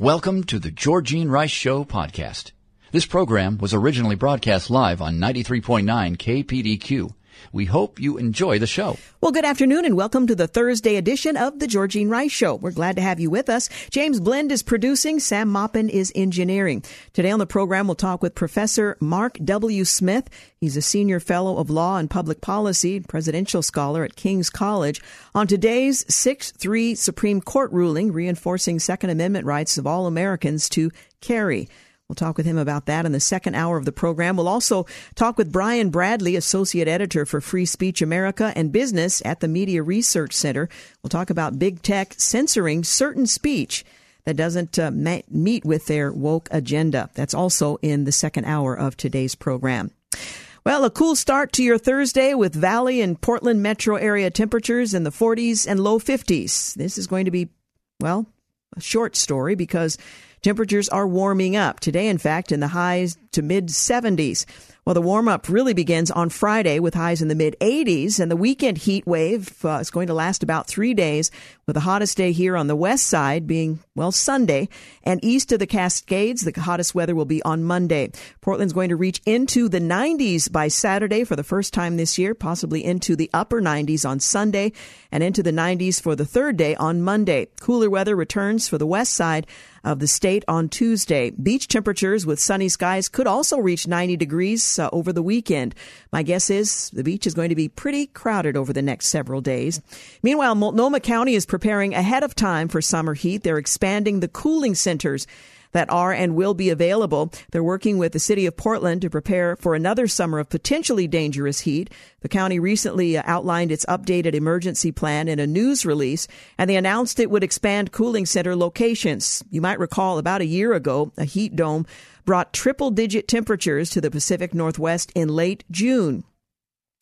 Welcome to the Georgene Rice Show podcast. This program was originally broadcast live on 93.9 KPDQ. We hope you enjoy the show. Well, good afternoon and welcome to the Thursday edition of the Georgene Rice Show. We're glad to have you with us. James Blend is producing. Sam Maupin is engineering. Today on the program, we'll talk with Professor Mark W. Smith. He's a senior fellow of law and public policy, presidential scholar at King's College on today's 6-3 Supreme Court ruling reinforcing Second Amendment rights of all Americans to carry. We'll talk with him about that in the second hour of the program. We'll also talk with Brian Bradley, Associate Editor for Free Speech America and Business at the Media Research Center. We'll talk about big tech censoring certain speech that doesn't uh, meet with their woke agenda. That's also in the second hour of today's program. Well, a cool start to your Thursday with Valley and Portland metro area temperatures in the 40s and low 50s. This is going to be, well, a short story because Temperatures are warming up. Today, in fact, in the highs to mid 70s. Well, the warm up really begins on Friday with highs in the mid 80s, and the weekend heat wave uh, is going to last about three days, with the hottest day here on the west side being, well, Sunday. And east of the Cascades, the hottest weather will be on Monday. Portland's going to reach into the 90s by Saturday for the first time this year, possibly into the upper 90s on Sunday, and into the 90s for the third day on Monday. Cooler weather returns for the west side of the state on Tuesday. Beach temperatures with sunny skies could also reach 90 degrees uh, over the weekend. My guess is the beach is going to be pretty crowded over the next several days. Meanwhile, Multnomah County is preparing ahead of time for summer heat. They're expanding the cooling centers that are and will be available. They're working with the city of Portland to prepare for another summer of potentially dangerous heat. The county recently uh, outlined its updated emergency plan in a news release, and they announced it would expand cooling center locations. You might recall about a year ago, a heat dome brought triple digit temperatures to the Pacific Northwest in late June.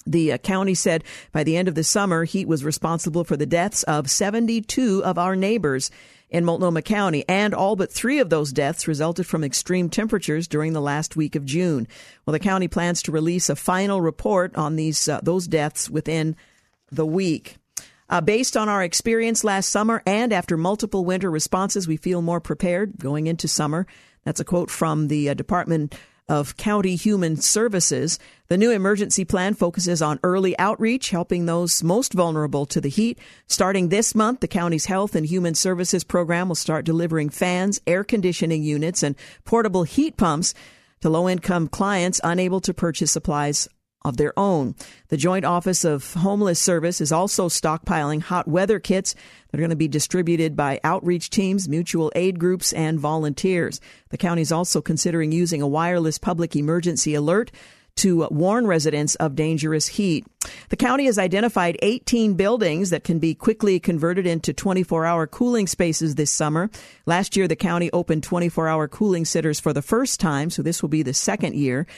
The uh, county said by the end of the summer, heat was responsible for the deaths of 72 of our neighbors in Multnomah County, and all but three of those deaths resulted from extreme temperatures during the last week of June. Well, the county plans to release a final report on these uh, those deaths within the week. Uh, based on our experience last summer and after multiple winter responses, we feel more prepared going into summer. That's a quote from the uh, Department of County Human Services. The new emergency plan focuses on early outreach, helping those most vulnerable to the heat. Starting this month, the county's Health and Human Services program will start delivering fans, air conditioning units, and portable heat pumps to low income clients unable to purchase supplies of their own. The Joint Office of Homeless Service is also stockpiling hot weather kits that are going to be distributed by outreach teams, mutual aid groups, and volunteers. The county is also considering using a wireless public emergency alert to warn residents of dangerous heat. The county has identified 18 buildings that can be quickly converted into 24 hour cooling spaces this summer. Last year, the county opened 24 hour cooling centers for the first time, so this will be the second year.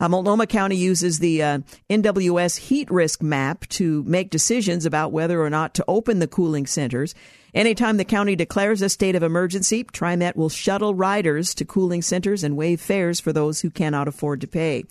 Uh, Multnomah County uses the uh, NWS heat risk map to make decisions about whether or not to open the cooling centers. Anytime the county declares a state of emergency, TriMet will shuttle riders to cooling centers and waive fares for those who cannot afford to pay.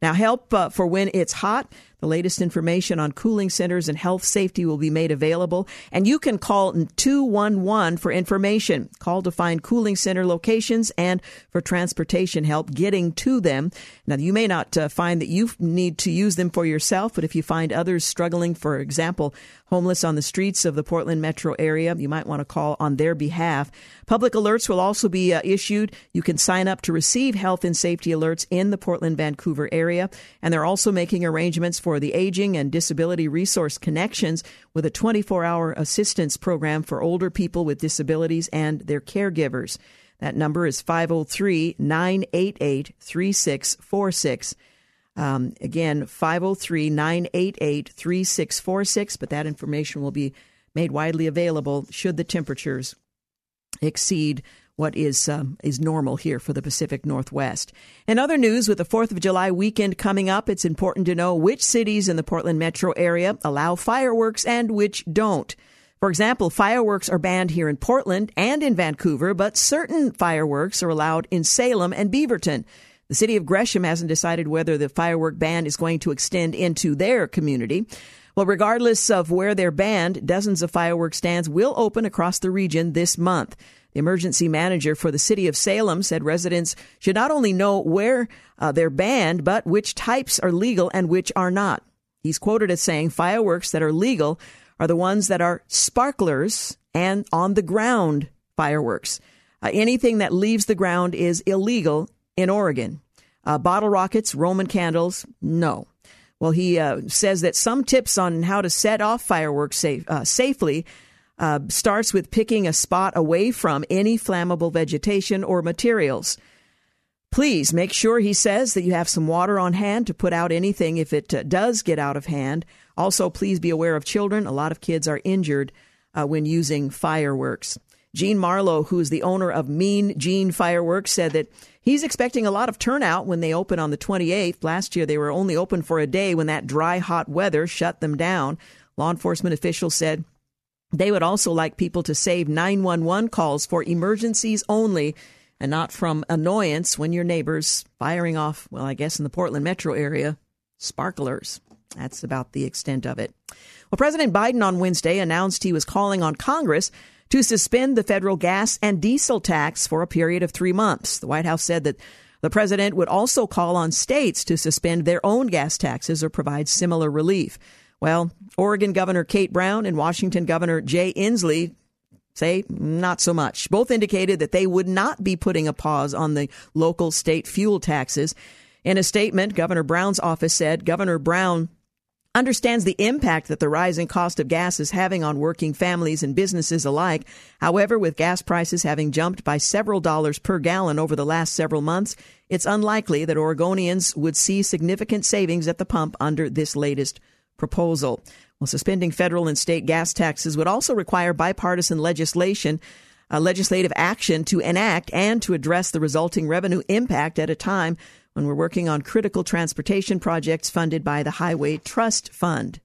Now, help uh, for when it's hot. The latest information on cooling centers and health safety will be made available, and you can call 211 for information. Call to find cooling center locations and for transportation help getting to them. Now, you may not uh, find that you need to use them for yourself, but if you find others struggling, for example, homeless on the streets of the Portland metro area, you might want to call on their behalf. Public alerts will also be uh, issued. You can sign up to receive health and safety alerts in the Portland, Vancouver area, and they're also making arrangements for for the Aging and Disability Resource Connections with a 24 hour assistance program for older people with disabilities and their caregivers. That number is 503 988 3646. Um, again, 503 988 3646, but that information will be made widely available should the temperatures exceed what is um, is normal here for the Pacific Northwest. In other news, with the Fourth of July weekend coming up, it's important to know which cities in the Portland metro area allow fireworks and which don't. For example, fireworks are banned here in Portland and in Vancouver, but certain fireworks are allowed in Salem and Beaverton. The city of Gresham hasn't decided whether the firework ban is going to extend into their community. Well, regardless of where they're banned, dozens of fireworks stands will open across the region this month. The emergency manager for the city of Salem said residents should not only know where uh, they're banned, but which types are legal and which are not. He's quoted as saying fireworks that are legal are the ones that are sparklers and on the ground fireworks. Uh, anything that leaves the ground is illegal in Oregon. Uh, bottle rockets, Roman candles, no. Well, he uh, says that some tips on how to set off fireworks safe, uh, safely uh, starts with picking a spot away from any flammable vegetation or materials. Please make sure, he says, that you have some water on hand to put out anything if it uh, does get out of hand. Also, please be aware of children. A lot of kids are injured uh, when using fireworks. Gene Marlowe, who is the owner of Mean Gene Fireworks, said that he's expecting a lot of turnout when they open on the 28th. Last year, they were only open for a day when that dry, hot weather shut them down. Law enforcement officials said they would also like people to save 911 calls for emergencies only and not from annoyance when your neighbors firing off, well, I guess in the Portland metro area, sparklers. That's about the extent of it. Well, President Biden on Wednesday announced he was calling on Congress to suspend the federal gas and diesel tax for a period of three months. The White House said that the president would also call on states to suspend their own gas taxes or provide similar relief. Well, Oregon Governor Kate Brown and Washington Governor Jay Inslee say not so much. Both indicated that they would not be putting a pause on the local state fuel taxes. In a statement, Governor Brown's office said Governor Brown understands the impact that the rising cost of gas is having on working families and businesses alike. However, with gas prices having jumped by several dollars per gallon over the last several months, it's unlikely that Oregonians would see significant savings at the pump under this latest proposal. Well, suspending federal and state gas taxes would also require bipartisan legislation, uh, legislative action to enact and to address the resulting revenue impact at a time when we're working on critical transportation projects funded by the Highway Trust Fund.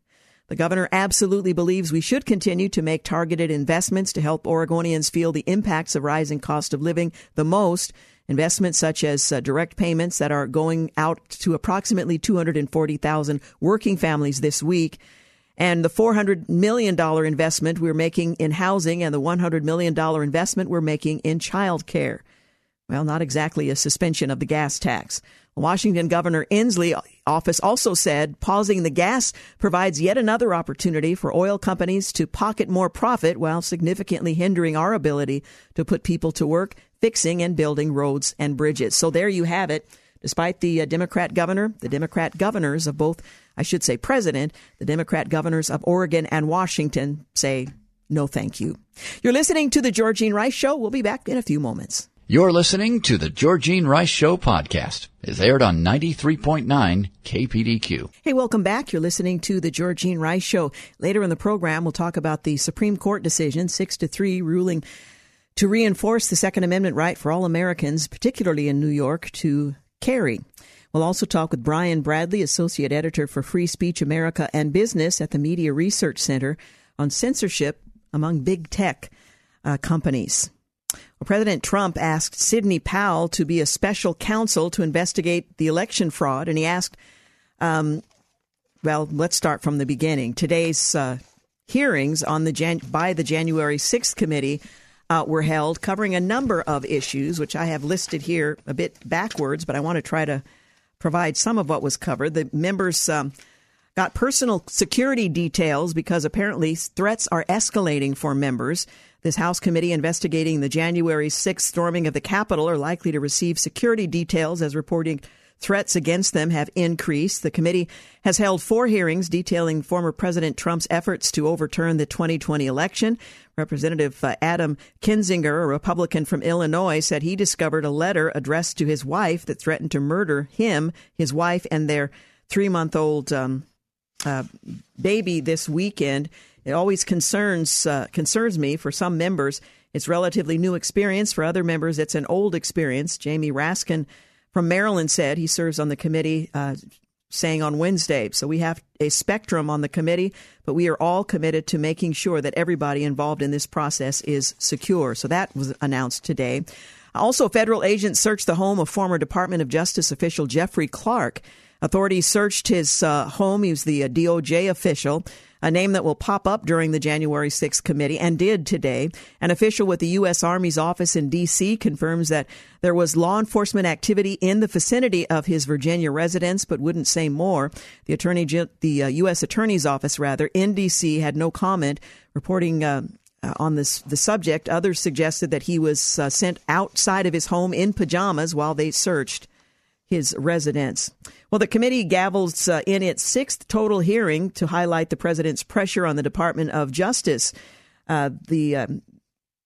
The governor absolutely believes we should continue to make targeted investments to help Oregonians feel the impacts of rising cost of living the most Investments such as uh, direct payments that are going out to approximately 240,000 working families this week. And the $400 million investment we're making in housing and the $100 million investment we're making in child care. Well, not exactly a suspension of the gas tax. Washington Governor Inslee office also said pausing the gas provides yet another opportunity for oil companies to pocket more profit while significantly hindering our ability to put people to work fixing and building roads and bridges. So there you have it. Despite the uh, Democrat governor, the Democrat governors of both, I should say president, the Democrat governors of Oregon and Washington say no thank you. You're listening to the Georgene Rice Show. We'll be back in a few moments. You're listening to the Georgene Rice Show podcast. It's aired on 93.9 KPDQ. Hey, welcome back. You're listening to the Georgene Rice Show. Later in the program, we'll talk about the Supreme Court decision, 6 to 3, ruling to reinforce the Second Amendment right for all Americans, particularly in New York, to carry. We'll also talk with Brian Bradley, Associate Editor for Free Speech America and Business at the Media Research Center, on censorship among big tech uh, companies. Well, President Trump asked Sidney Powell to be a special counsel to investigate the election fraud, and he asked, um, well, let's start from the beginning. Today's uh, hearings on the Jan- by the January 6th committee uh, were held, covering a number of issues, which I have listed here a bit backwards, but I want to try to provide some of what was covered. The members um, got personal security details because apparently threats are escalating for members. This House committee investigating the January 6th storming of the Capitol are likely to receive security details as reporting threats against them have increased. The committee has held four hearings detailing former President Trump's efforts to overturn the 2020 election. Representative uh, Adam Kinzinger, a Republican from Illinois, said he discovered a letter addressed to his wife that threatened to murder him, his wife, and their three month old um, uh, baby this weekend. It always concerns uh, concerns me for some members It's relatively new experience. For other members, it's an old experience. Jamie Raskin from Maryland said he serves on the committee, uh, saying on Wednesday. So we have a spectrum on the committee, but we are all committed to making sure that everybody involved in this process is secure. So that was announced today. Also, federal agents searched the home of former Department of Justice official Jeffrey Clark. Authorities searched his uh, home. He was the uh, DOJ official, a name that will pop up during the January 6th committee and did today. An official with the U.S. Army's office in D.C. confirms that there was law enforcement activity in the vicinity of his Virginia residence, but wouldn't say more. The attorney, the uh, U.S. Attorney's office, rather, in D.C. had no comment, reporting uh, uh, on this the subject. Others suggested that he was uh, sent outside of his home in pajamas while they searched his residence. Well, the committee gavels uh, in its sixth total hearing to highlight the president's pressure on the Department of Justice. Uh, the uh,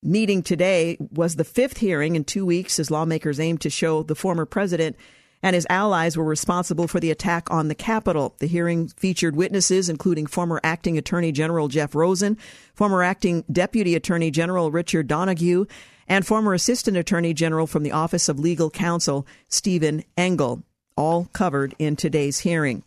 meeting today was the fifth hearing in two weeks as lawmakers aim to show the former president and his allies were responsible for the attack on the Capitol. The hearing featured witnesses, including former acting Attorney General Jeff Rosen, former acting Deputy Attorney General Richard Donoghue, and former Assistant Attorney General from the Office of Legal Counsel, Stephen Engel, all covered in today's hearing.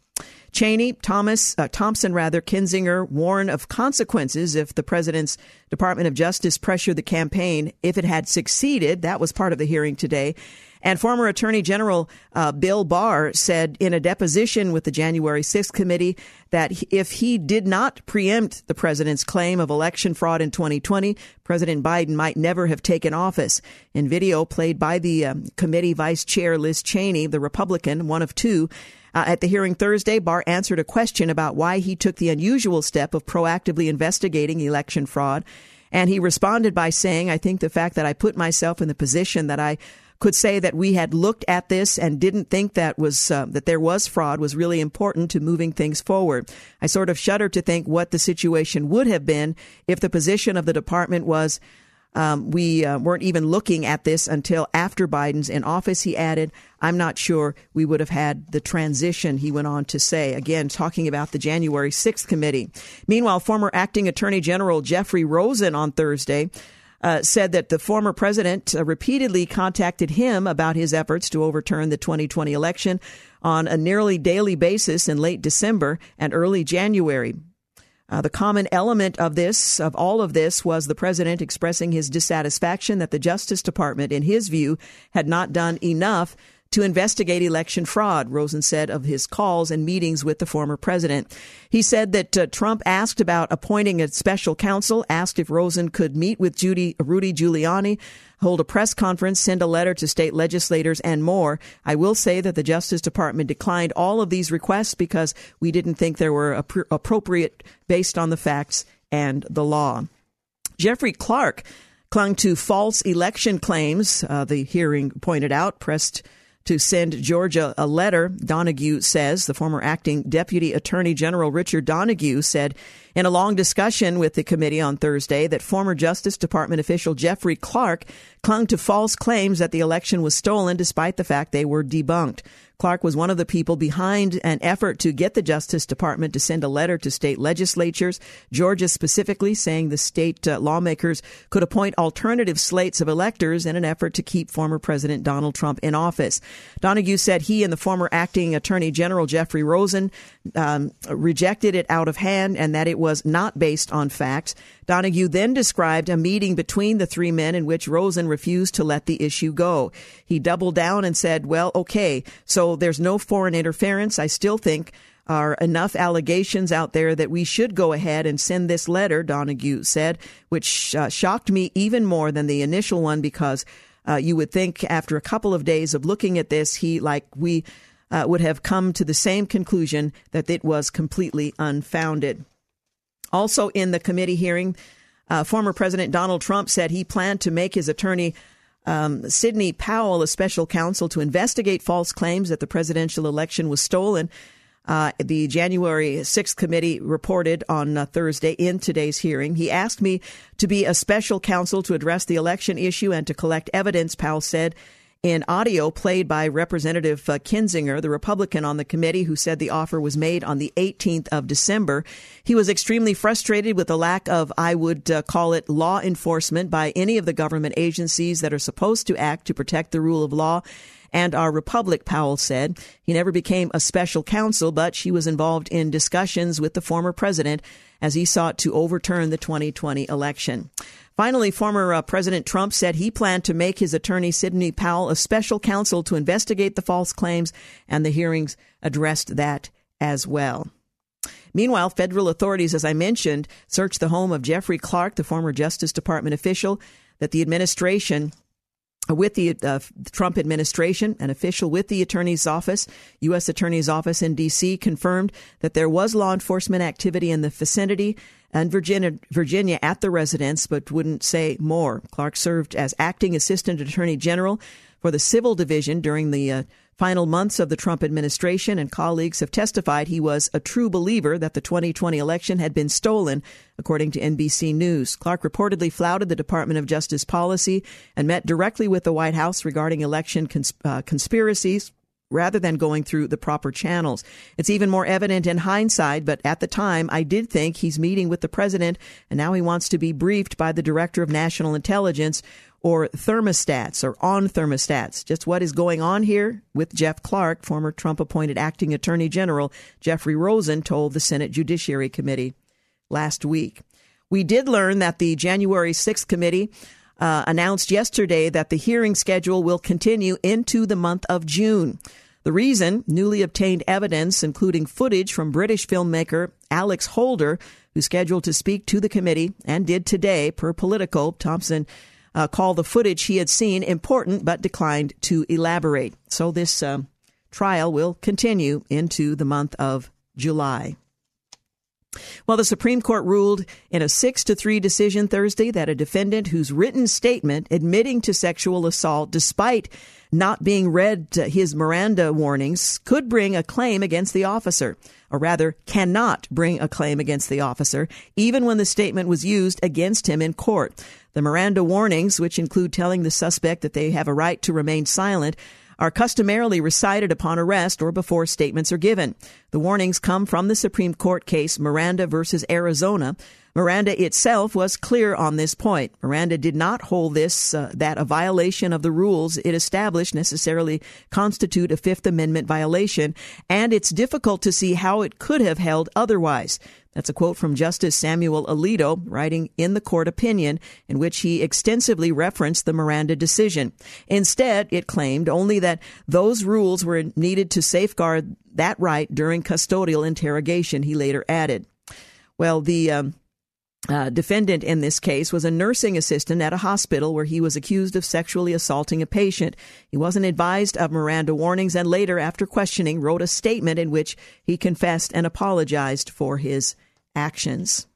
Cheney, Thomas, uh, Thompson, rather, Kinzinger warn of consequences if the president's Department of Justice pressured the campaign. If it had succeeded, that was part of the hearing today. And former Attorney General uh, Bill Barr said in a deposition with the January 6th committee that if he did not preempt the president's claim of election fraud in 2020, President Biden might never have taken office. In video played by the um, committee vice chair Liz Cheney, the Republican, one of two, uh, at the hearing Thursday, Barr answered a question about why he took the unusual step of proactively investigating election fraud. And he responded by saying, I think the fact that I put myself in the position that I could say that we had looked at this and didn't think that was uh, that there was fraud was really important to moving things forward. I sort of shudder to think what the situation would have been if the position of the department was um, we uh, weren't even looking at this until after Biden's in office. He added, I'm not sure we would have had the transition, he went on to say, again, talking about the January 6th committee. Meanwhile, former acting Attorney General Jeffrey Rosen on Thursday uh, said that the former president uh, repeatedly contacted him about his efforts to overturn the 2020 election on a nearly daily basis in late December and early January. Uh, the common element of this, of all of this, was the president expressing his dissatisfaction that the Justice Department, in his view, had not done enough to investigate election fraud, Rosen said of his calls and meetings with the former president. He said that uh, Trump asked about appointing a special counsel, asked if Rosen could meet with Judy, Rudy Giuliani, hold a press conference, send a letter to state legislators, and more. I will say that the Justice Department declined all of these requests because we didn't think they were appropriate based on the facts and the law. Jeffrey Clark clung to false election claims, uh, the hearing pointed out, pressed to send Georgia a letter, Donoghue says. The former acting Deputy Attorney General Richard Donoghue said in a long discussion with the committee on Thursday that former Justice Department official Jeffrey Clark clung to false claims that the election was stolen despite the fact they were debunked. Clark was one of the people behind an effort to get the Justice Department to send a letter to state legislatures, Georgia specifically, saying the state uh, lawmakers could appoint alternative slates of electors in an effort to keep former President Donald Trump in office. Donoghue said he and the former acting Attorney General Jeffrey Rosen um, rejected it out of hand and that it was not based on facts. Donoghue then described a meeting between the three men in which Rosen refused to let the issue go. He doubled down and said, well, okay, so there's no foreign interference. I still think are enough allegations out there that we should go ahead and send this letter, Donoghue said, which uh, shocked me even more than the initial one because uh, you would think after a couple of days of looking at this, he, like we, uh, would have come to the same conclusion that it was completely unfounded. Also, in the committee hearing, uh, former President Donald Trump said he planned to make his attorney um, Sidney Powell a special counsel to investigate false claims that the presidential election was stolen. Uh, the January 6th committee reported on uh, Thursday in today's hearing. He asked me to be a special counsel to address the election issue and to collect evidence, Powell said in audio played by Representative uh, Kinzinger, the Republican on the committee who said the offer was made on the 18th of December. He was extremely frustrated with the lack of, I would uh, call it, law enforcement by any of the government agencies that are supposed to act to protect the rule of law and our republic, Powell said. He never became a special counsel, but she was involved in discussions with the former president as he sought to overturn the 2020 election. Finally, former uh, President Trump said he planned to make his attorney Sidney Powell a special counsel to investigate the false claims, and the hearings addressed that as well. Meanwhile, federal authorities, as I mentioned, searched the home of Jeffrey Clark, the former Justice Department official that the administration with the uh, Trump administration, an official with the attorney's office, U.S. Attorney's Office in D.C., confirmed that there was law enforcement activity in the vicinity and Virginia, Virginia at the residence, but wouldn't say more. Clark served as acting assistant attorney general for the civil division during the uh, final months of the Trump administration, and colleagues have testified he was a true believer that the 2020 election had been stolen, according to NBC News. Clark reportedly flouted the Department of Justice policy and met directly with the White House regarding election cons- uh, conspiracies rather than going through the proper channels. It's even more evident in hindsight, but at the time, I did think he's meeting with the president, and now he wants to be briefed by the director of national intelligence or thermostats or on thermostats. Just what is going on here with Jeff Clark, former Trump appointed acting attorney general Jeffrey Rosen told the Senate Judiciary Committee last week. We did learn that the January 6th committee uh, announced yesterday that the hearing schedule will continue into the month of June. The reason newly obtained evidence, including footage from British filmmaker Alex Holder, who's scheduled to speak to the committee and did today, per Politico. Thompson uh, called the footage he had seen important but declined to elaborate. So this uh, trial will continue into the month of July. Well, the Supreme Court ruled in a 6 to 3 decision Thursday that a defendant whose written statement admitting to sexual assault despite not being read his Miranda warnings could bring a claim against the officer, or rather cannot bring a claim against the officer even when the statement was used against him in court. The Miranda warnings, which include telling the suspect that they have a right to remain silent, are customarily recited upon arrest or before statements are given. The warnings come from the Supreme Court case Miranda versus Arizona. Miranda itself was clear on this point. Miranda did not hold this uh, that a violation of the rules it established necessarily constitute a Fifth Amendment violation, and it's difficult to see how it could have held otherwise. That's a quote from Justice Samuel Alito, writing in the court opinion, in which he extensively referenced the Miranda decision. Instead, it claimed only that those rules were needed to safeguard that right during custodial interrogation, he later added. Well, the um, uh, defendant in this case was a nursing assistant at a hospital where he was accused of sexually assaulting a patient. He wasn't advised of Miranda warnings and later, after questioning, wrote a statement in which he confessed and apologized for his actions.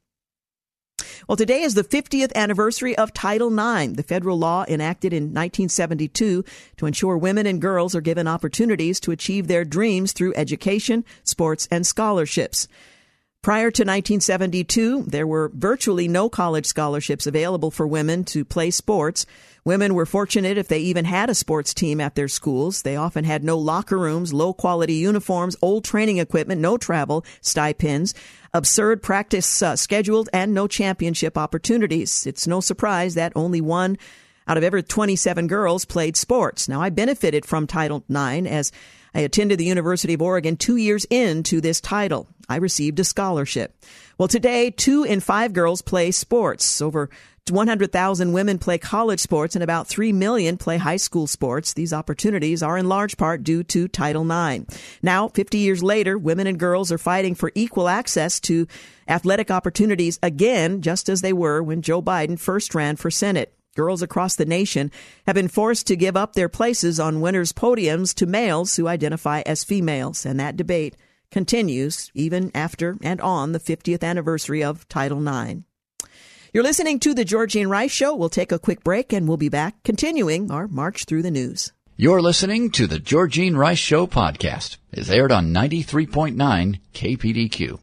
Well, today is the 50th anniversary of Title IX, the federal law enacted in 1972 to ensure women and girls are given opportunities to achieve their dreams through education, sports, and scholarships. Prior to 1972, there were virtually no college scholarships available for women to play sports. Women were fortunate if they even had a sports team at their schools. They often had no locker rooms, low quality uniforms, old training equipment, no travel stipends, absurd practice uh, scheduled, and no championship opportunities. It's no surprise that only one out of every 27 girls played sports. Now, I benefited from Title IX as I attended the University of Oregon two years into this title. I received a scholarship. Well, today, two in five girls play sports. Over 100,000 women play college sports and about 3 million play high school sports. These opportunities are in large part due to Title IX. Now, 50 years later, women and girls are fighting for equal access to athletic opportunities again, just as they were when Joe Biden first ran for Senate. Girls across the nation have been forced to give up their places on winners' podiums to males who identify as females, and that debate continues even after and on the 50th anniversary of Title IX. You're listening to The Georgene Rice Show. We'll take a quick break and we'll be back continuing our march through the news. You're listening to The Georgene Rice Show podcast. It's aired on 93.9 KPDQ.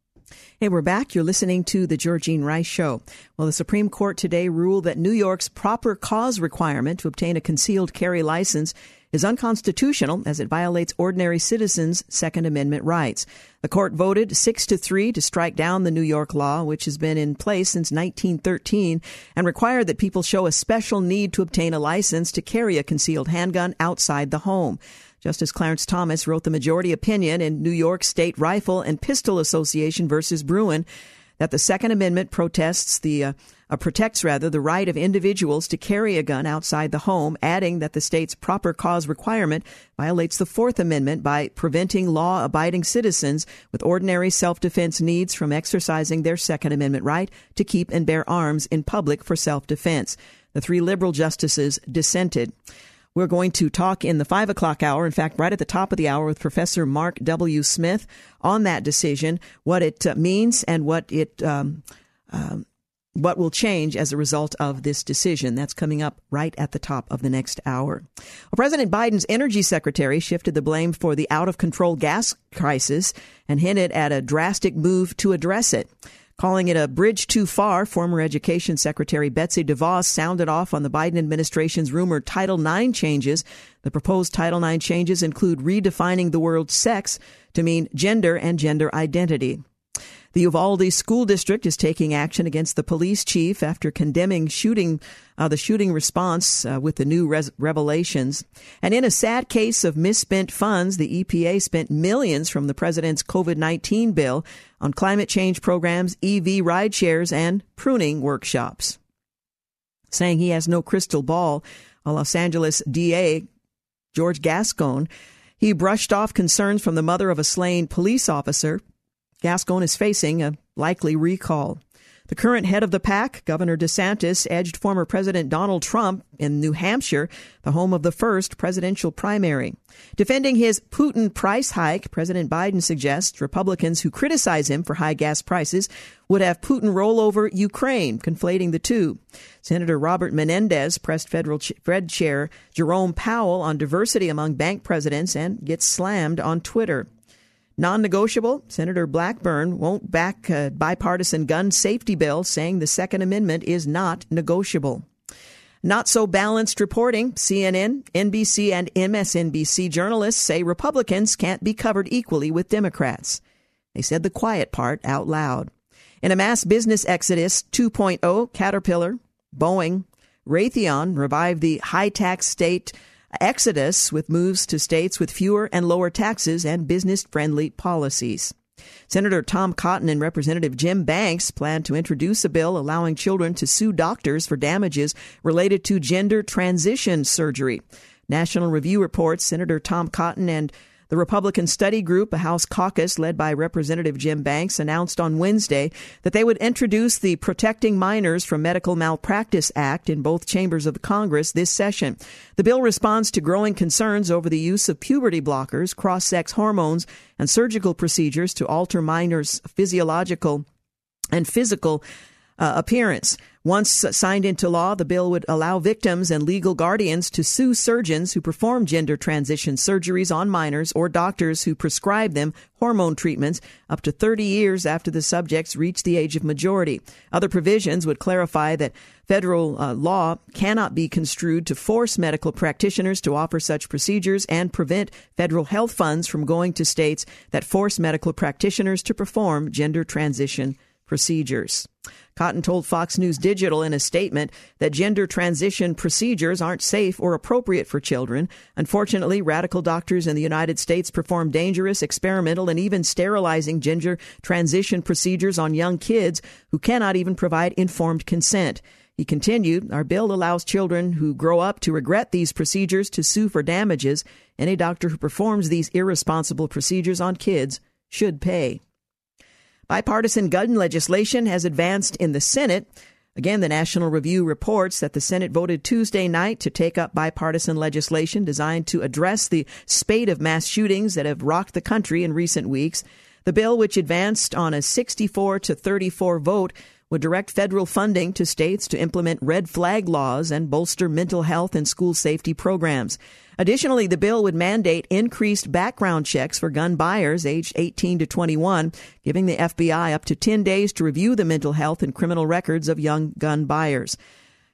Hey, we're back. You're listening to the Georgene Rice Show. Well, the Supreme Court today ruled that New York's proper cause requirement to obtain a concealed carry license is unconstitutional as it violates ordinary citizens' Second Amendment rights. The court voted 6 to 3 to strike down the New York law, which has been in place since 1913 and required that people show a special need to obtain a license to carry a concealed handgun outside the home. Justice Clarence Thomas wrote the majority opinion in New York State Rifle and Pistol Association versus Bruen that the Second Amendment protests the uh, uh, protects rather the right of individuals to carry a gun outside the home, adding that the state's proper cause requirement violates the Fourth Amendment by preventing law-abiding citizens with ordinary self-defense needs from exercising their Second Amendment right to keep and bear arms in public for self-defense. The three liberal justices dissented. We're going to talk in the five o'clock hour, in fact, right at the top of the hour, with Professor Mark W. Smith on that decision, what it uh, means, and what it um, um, what will change as a result of this decision. That's coming up right at the top of the next hour. Well, President Biden's energy secretary shifted the blame for the out of control gas crisis and hinted at a drastic move to address it. Calling it a bridge too far, former Education Secretary Betsy DeVos sounded off on the Biden administration's rumored Title IX changes. The proposed Title IX changes include redefining the word sex to mean gender and gender identity. The Uvalde School District is taking action against the police chief after condemning shooting uh, the shooting response uh, with the new res- revelations. And in a sad case of misspent funds, the EPA spent millions from the president's COVID 19 bill on climate change programs, EV ride shares, and pruning workshops. Saying he has no crystal ball, a Los Angeles DA, George Gascon, he brushed off concerns from the mother of a slain police officer Gascon is facing a likely recall. The current head of the pack, Governor DeSantis, edged former President Donald Trump in New Hampshire, the home of the first presidential primary. Defending his Putin price hike, President Biden suggests Republicans who criticize him for high gas prices would have Putin roll over Ukraine, conflating the two. Senator Robert Menendez pressed federal Fed Chair Jerome Powell on diversity among bank presidents and gets slammed on Twitter. Non negotiable, Senator Blackburn won't back a bipartisan gun safety bill, saying the Second Amendment is not negotiable. Not so balanced reporting. CNN, NBC, and MSNBC journalists say Republicans can't be covered equally with Democrats. They said the quiet part out loud. In a mass business exodus 2.0, Caterpillar, Boeing, Raytheon revived the high tax state exodus with moves to states with fewer and lower taxes and business friendly policies. Senator Tom Cotton and Representative Jim Banks plan to introduce a bill allowing children to sue doctors for damages related to gender transition surgery. National Review reports Senator Tom Cotton and the Republican Study Group, a House caucus led by Representative Jim Banks, announced on Wednesday that they would introduce the Protecting Minors from Medical Malpractice Act in both chambers of Congress this session. The bill responds to growing concerns over the use of puberty blockers, cross sex hormones, and surgical procedures to alter minors' physiological and physical uh, appearance. Once signed into law, the bill would allow victims and legal guardians to sue surgeons who perform gender transition surgeries on minors or doctors who prescribe them hormone treatments up to 30 years after the subjects reach the age of majority. Other provisions would clarify that federal uh, law cannot be construed to force medical practitioners to offer such procedures and prevent federal health funds from going to states that force medical practitioners to perform gender transition procedures. Cotton told Fox News Digital in a statement that gender transition procedures aren't safe or appropriate for children. Unfortunately, radical doctors in the United States perform dangerous, experimental, and even sterilizing gender transition procedures on young kids who cannot even provide informed consent. He continued, Our bill allows children who grow up to regret these procedures to sue for damages. Any doctor who performs these irresponsible procedures on kids should pay. Bipartisan gun legislation has advanced in the Senate. Again, the National Review reports that the Senate voted Tuesday night to take up bipartisan legislation designed to address the spate of mass shootings that have rocked the country in recent weeks. The bill, which advanced on a 64 to 34 vote, would direct federal funding to states to implement red flag laws and bolster mental health and school safety programs. Additionally, the bill would mandate increased background checks for gun buyers aged 18 to 21, giving the FBI up to 10 days to review the mental health and criminal records of young gun buyers.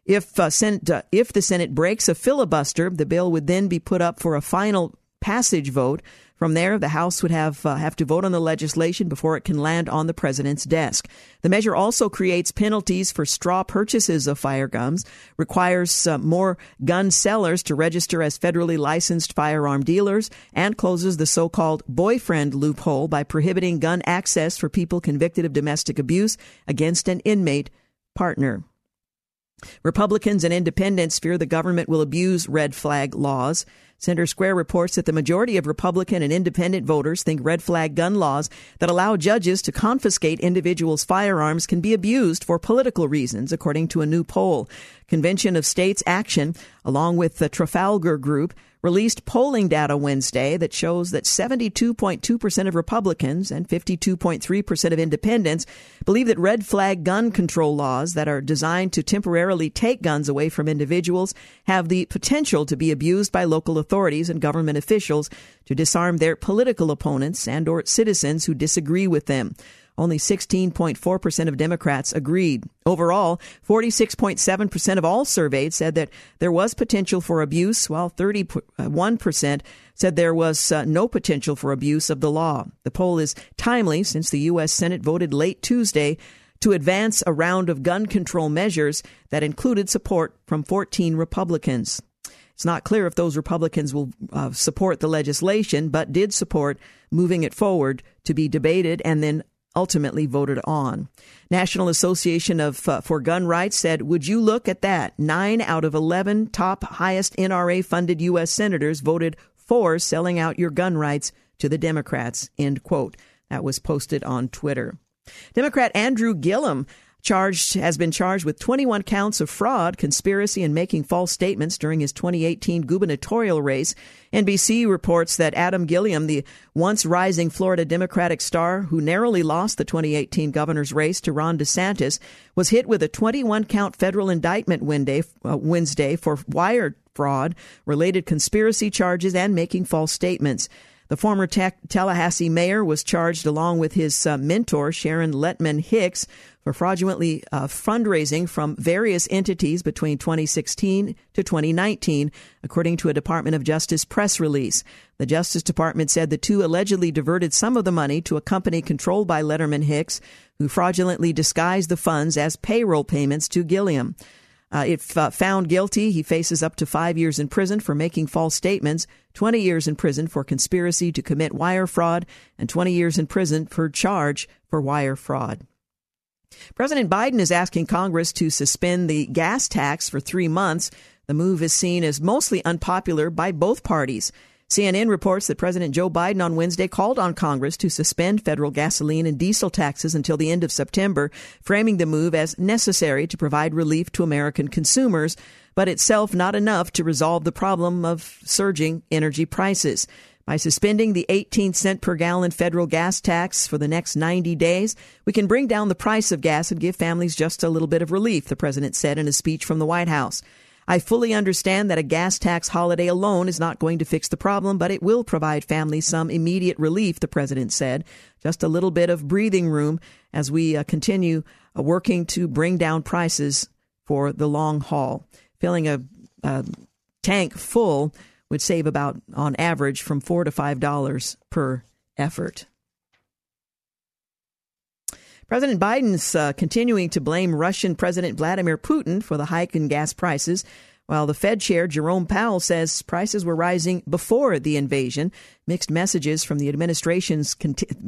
If, uh, uh, if the Senate breaks a filibuster, the bill would then be put up for a final passage vote. From there, the House would have uh, have to vote on the legislation before it can land on the president's desk. The measure also creates penalties for straw purchases of firearms, requires uh, more gun sellers to register as federally licensed firearm dealers, and closes the so-called boyfriend loophole by prohibiting gun access for people convicted of domestic abuse against an inmate partner. Republicans and independents fear the government will abuse red flag laws. Center Square reports that the majority of Republican and independent voters think red flag gun laws that allow judges to confiscate individuals' firearms can be abused for political reasons, according to a new poll. Convention of States Action, along with the Trafalgar Group, released polling data Wednesday that shows that 72.2% of Republicans and 52.3% of independents believe that red flag gun control laws that are designed to temporarily take guns away from individuals have the potential to be abused by local authorities and government officials to disarm their political opponents and or citizens who disagree with them. Only 16.4% of Democrats agreed. Overall, 46.7% of all surveyed said that there was potential for abuse, while 31% said there was uh, no potential for abuse of the law. The poll is timely since the U.S. Senate voted late Tuesday to advance a round of gun control measures that included support from 14 Republicans. It's not clear if those Republicans will uh, support the legislation, but did support moving it forward to be debated and then ultimately voted on. National Association of uh, for Gun Rights said, "Would you look at that? 9 out of 11 top highest NRA funded US senators voted for selling out your gun rights to the Democrats." End quote. That was posted on Twitter. Democrat Andrew Gillum charged has been charged with 21 counts of fraud, conspiracy, and making false statements during his 2018 gubernatorial race. NBC reports that Adam Gillum, the once rising Florida Democratic star who narrowly lost the 2018 governor's race to Ron DeSantis, was hit with a 21 count federal indictment Wednesday, uh, for wire fraud, related conspiracy charges, and making false statements. The former Tallahassee mayor was charged along with his uh, mentor, Sharon Lettman Hicks, for fraudulently uh, fundraising from various entities between 2016 to 2019, according to a Department of Justice press release. The Justice Department said the two allegedly diverted some of the money to a company controlled by Letterman Hicks, who fraudulently disguised the funds as payroll payments to Gillum. Uh, if uh, found guilty, he faces up to five years in prison for making false statements, 20 years in prison for conspiracy to commit wire fraud, and 20 years in prison for charge for wire fraud. President Biden is asking Congress to suspend the gas tax for three months. The move is seen as mostly unpopular by both parties. CNN reports that President Joe Biden on Wednesday called on Congress to suspend federal gasoline and diesel taxes until the end of September, framing the move as necessary to provide relief to American consumers, but itself not enough to resolve the problem of surging energy prices. By suspending the 18 cent per gallon federal gas tax for the next 90 days, we can bring down the price of gas and give families just a little bit of relief, the president said in a speech from the White House. I fully understand that a gas tax holiday alone is not going to fix the problem, but it will provide families some immediate relief, the president said. Just a little bit of breathing room as we uh, continue uh, working to bring down prices for the long haul. Filling a, a tank full would save about, on average, from four to five dollars per effort. President Biden's uh, continuing to blame Russian President Vladimir Putin for the hike in gas prices, while the Fed chair Jerome Powell says prices were rising before the invasion. Mixed messages from the administration's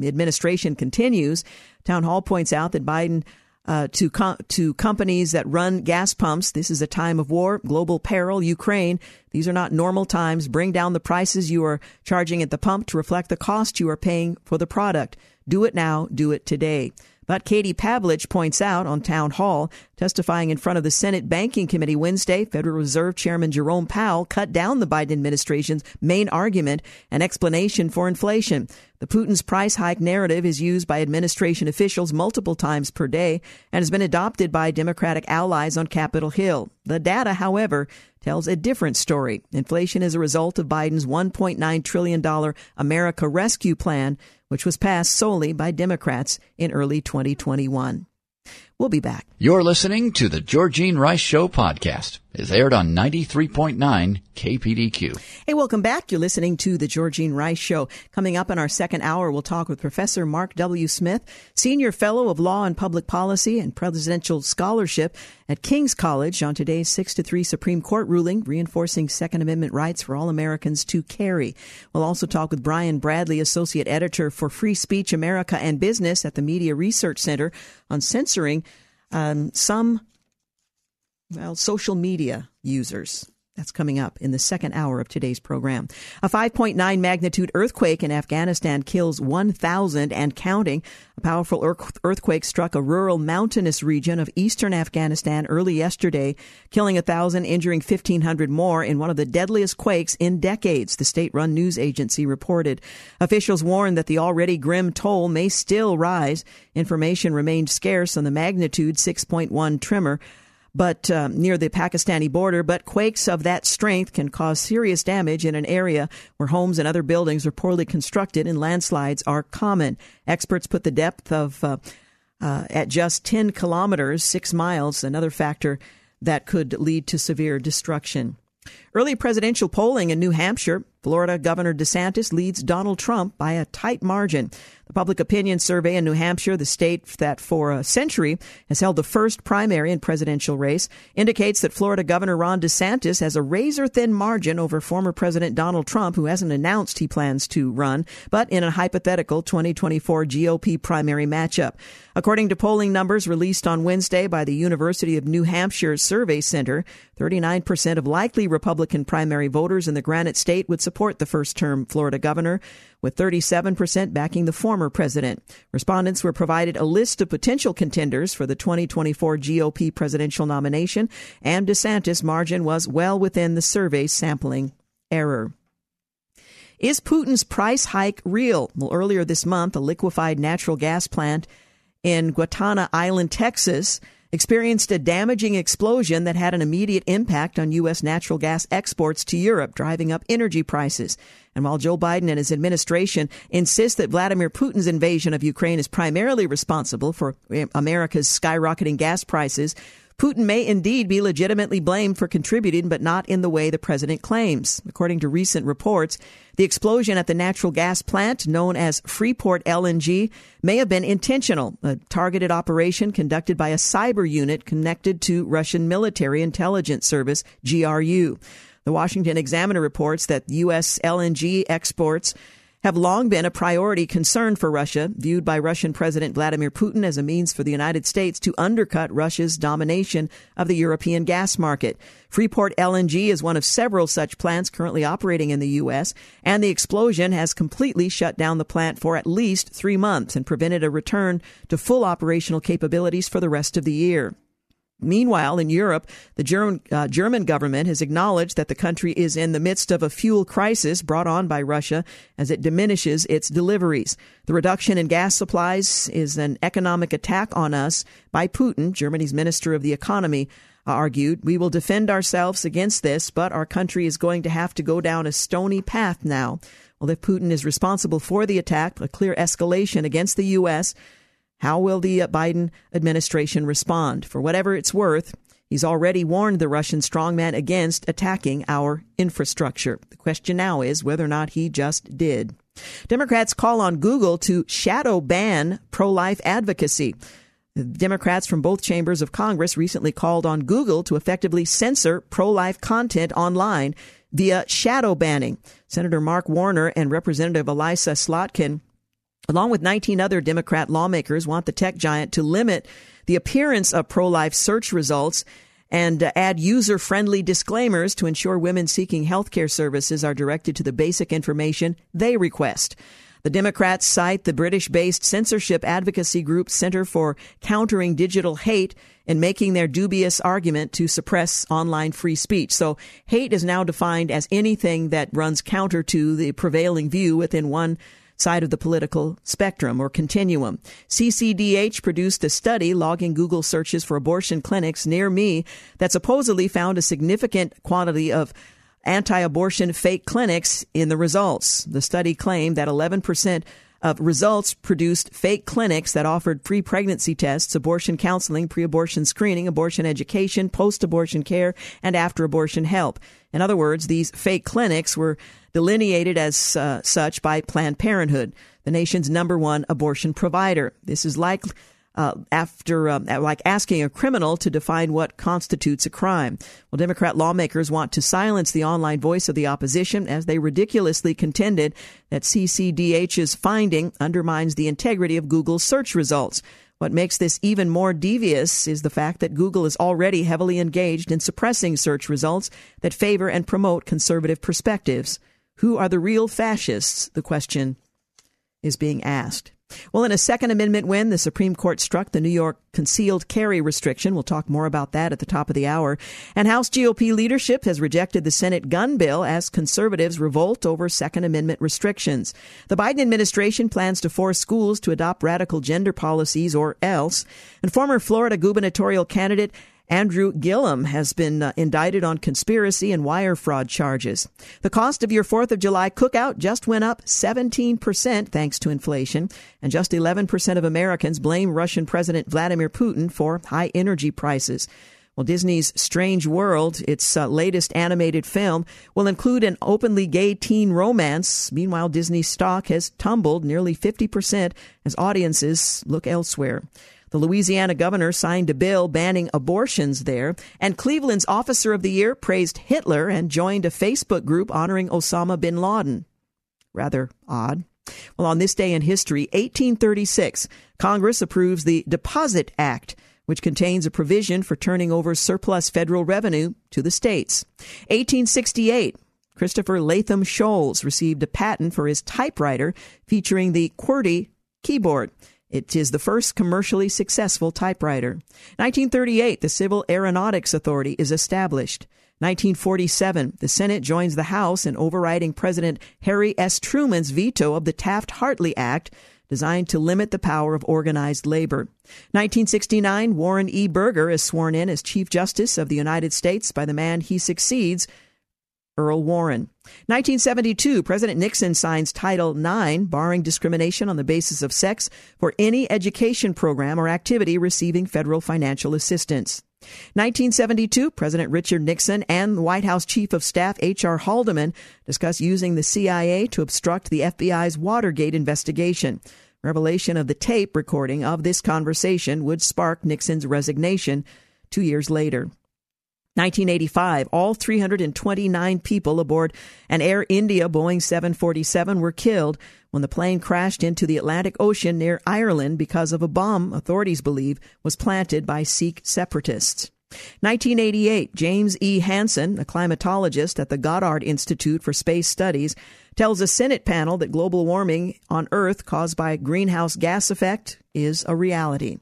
administration continues. Town Hall points out that Biden uh, to com- to companies that run gas pumps. This is a time of war, global peril, Ukraine. These are not normal times. Bring down the prices you are charging at the pump to reflect the cost you are paying for the product. Do it now. Do it today. But Katie Pavlich points out on Town Hall, testifying in front of the Senate Banking Committee Wednesday, Federal Reserve Chairman Jerome Powell cut down the Biden administration's main argument and explanation for inflation. The Putin's price hike narrative is used by administration officials multiple times per day and has been adopted by Democratic allies on Capitol Hill. The data, however, tells a different story. Inflation is a result of Biden's $1.9 trillion America Rescue Plan, which was passed solely by Democrats in early 2021. We'll be back. You're listening to the Georgene Rice Show podcast. It's aired on 93.9 KPDQ. Hey, welcome back. You're listening to the Georgene Rice Show. Coming up in our second hour, we'll talk with Professor Mark W. Smith, Senior Fellow of Law and Public Policy and Presidential Scholarship at King's College on today's 6 to 3 Supreme Court ruling reinforcing Second Amendment rights for all Americans to carry. We'll also talk with Brian Bradley, Associate Editor for Free Speech America and Business at the Media Research Center on censoring um, some well, social media users. That's coming up in the second hour of today's program. A 5.9 magnitude earthquake in Afghanistan kills 1,000 and counting. A powerful earthquake struck a rural mountainous region of eastern Afghanistan early yesterday, killing 1,000, injuring 1,500 more in one of the deadliest quakes in decades, the state run news agency reported. Officials warned that the already grim toll may still rise. Information remained scarce on the magnitude 6.1 tremor but uh, near the Pakistani border. But quakes of that strength can cause serious damage in an area where homes and other buildings are poorly constructed and landslides are common. Experts put the depth of uh, uh, at just 10 kilometers, six miles, another factor that could lead to severe destruction. Early presidential polling in New Hampshire, Florida Governor DeSantis leads Donald Trump by a tight margin. Public opinion survey in New Hampshire, the state that for a century has held the first primary and presidential race, indicates that Florida Governor Ron DeSantis has a razor thin margin over former President Donald Trump, who hasn't announced he plans to run, but in a hypothetical 2024 GOP primary matchup. According to polling numbers released on Wednesday by the University of New Hampshire Survey Center, 39% of likely Republican primary voters in the Granite State would support the first term Florida governor, with 37% backing the former president. Respondents were provided a list of potential contenders for the 2024 GOP presidential nomination, and DeSantis' margin was well within the survey's sampling error. Is Putin's price hike real? Well, earlier this month, a liquefied natural gas plant in Quintana Island, Texas, experienced a damaging explosion that had an immediate impact on U.S. natural gas exports to Europe, driving up energy prices. And while Joe Biden and his administration insist that Vladimir Putin's invasion of Ukraine is primarily responsible for America's skyrocketing gas prices, Putin may indeed be legitimately blamed for contributing, but not in the way the president claims. According to recent reports, the explosion at the natural gas plant known as Freeport LNG may have been intentional, a targeted operation conducted by a cyber unit connected to Russian military intelligence service, GRU. The Washington Examiner reports that U.S. LNG exports have long been a priority concern for Russia, viewed by Russian President Vladimir Putin as a means for the United States to undercut Russia's domination of the European gas market. Freeport LNG is one of several such plants currently operating in the U.S., and the explosion has completely shut down the plant for at least three months and prevented a return to full operational capabilities for the rest of the year. Meanwhile, in Europe, the German, uh, German, government has acknowledged that the country is in the midst of a fuel crisis brought on by Russia as it diminishes its deliveries. The reduction in gas supplies is an economic attack on us by Putin, Germany's Minister of the Economy argued. We will defend ourselves against this, but our country is going to have to go down a stony path now. Well, if Putin is responsible for the attack, a clear escalation against the U.S., how will the uh, Biden administration respond? For whatever it's worth, he's already warned the Russian strongman against attacking our infrastructure. The question now is whether or not he just did. Democrats call on Google to shadow ban pro life advocacy. Democrats from both chambers of Congress recently called on Google to effectively censor pro life content online via shadow banning. Senator Mark Warner and Representative Elissa Slotkin along with 19 other Democrat lawmakers, want the tech giant to limit the appearance of pro life search results and uh, add user friendly disclaimers to ensure women seeking health care services are directed to the basic information they request. The Democrats cite the British based censorship advocacy group Center for Countering Digital Hate in making their dubious argument to suppress online free speech. So hate is now defined as anything that runs counter to the prevailing view within one side of the political spectrum or continuum. CCDH produced a study logging Google searches for abortion clinics near me that supposedly found a significant quantity of anti abortion fake clinics in the results. The study claimed that 11% of results produced fake clinics that offered free pregnancy tests, abortion counseling, pre abortion screening, abortion education, post abortion care, and after abortion help. In other words, these fake clinics were delineated as uh, such by Planned Parenthood, the nation's number one abortion provider. This is like uh, after uh, like asking a criminal to define what constitutes a crime. Well, Democrat lawmakers want to silence the online voice of the opposition as they ridiculously contended that CCDH's finding undermines the integrity of Google's search results. What makes this even more devious is the fact that Google is already heavily engaged in suppressing search results that favor and promote conservative perspectives. Who are the real fascists? The question is being asked. Well, in a Second Amendment win, the Supreme Court struck the New York concealed carry restriction. We'll talk more about that at the top of the hour. And House GOP leadership has rejected the Senate gun bill as conservatives revolt over Second Amendment restrictions. The Biden administration plans to force schools to adopt radical gender policies or else. And former Florida gubernatorial candidate Andrew Gillum has been uh, indicted on conspiracy and wire fraud charges. The cost of your 4th of July cookout just went up 17% thanks to inflation, and just 11% of Americans blame Russian President Vladimir Putin for high energy prices. Well, Disney's Strange World, its uh, latest animated film, will include an openly gay teen romance. Meanwhile, Disney's stock has tumbled nearly 50% as audiences look elsewhere. The Louisiana governor signed a bill banning abortions there, and Cleveland's Officer of the Year praised Hitler and joined a Facebook group honoring Osama bin Laden. Rather odd. Well, on this day in history, 1836, Congress approves the Deposit Act, which contains a provision for turning over surplus federal revenue to the states. 1868, Christopher Latham Scholes received a patent for his typewriter featuring the QWERTY keyboard. It is the first commercially successful typewriter. 1938, the Civil Aeronautics Authority is established. 1947, the Senate joins the House in overriding President Harry S. Truman's veto of the Taft Hartley Act, designed to limit the power of organized labor. 1969, Warren E. Burger is sworn in as Chief Justice of the United States by the man he succeeds, Earl Warren. 1972, President Nixon signs Title IX, barring discrimination on the basis of sex for any education program or activity receiving federal financial assistance. 1972, President Richard Nixon and the White House Chief of Staff H.R. Haldeman discuss using the CIA to obstruct the FBI's Watergate investigation. Revelation of the tape recording of this conversation would spark Nixon's resignation two years later. 1985, all 329 people aboard an Air India Boeing 747 were killed when the plane crashed into the Atlantic Ocean near Ireland because of a bomb authorities believe was planted by Sikh separatists. 1988, James E. Hansen, a climatologist at the Goddard Institute for Space Studies, tells a Senate panel that global warming on Earth caused by greenhouse gas effect is a reality.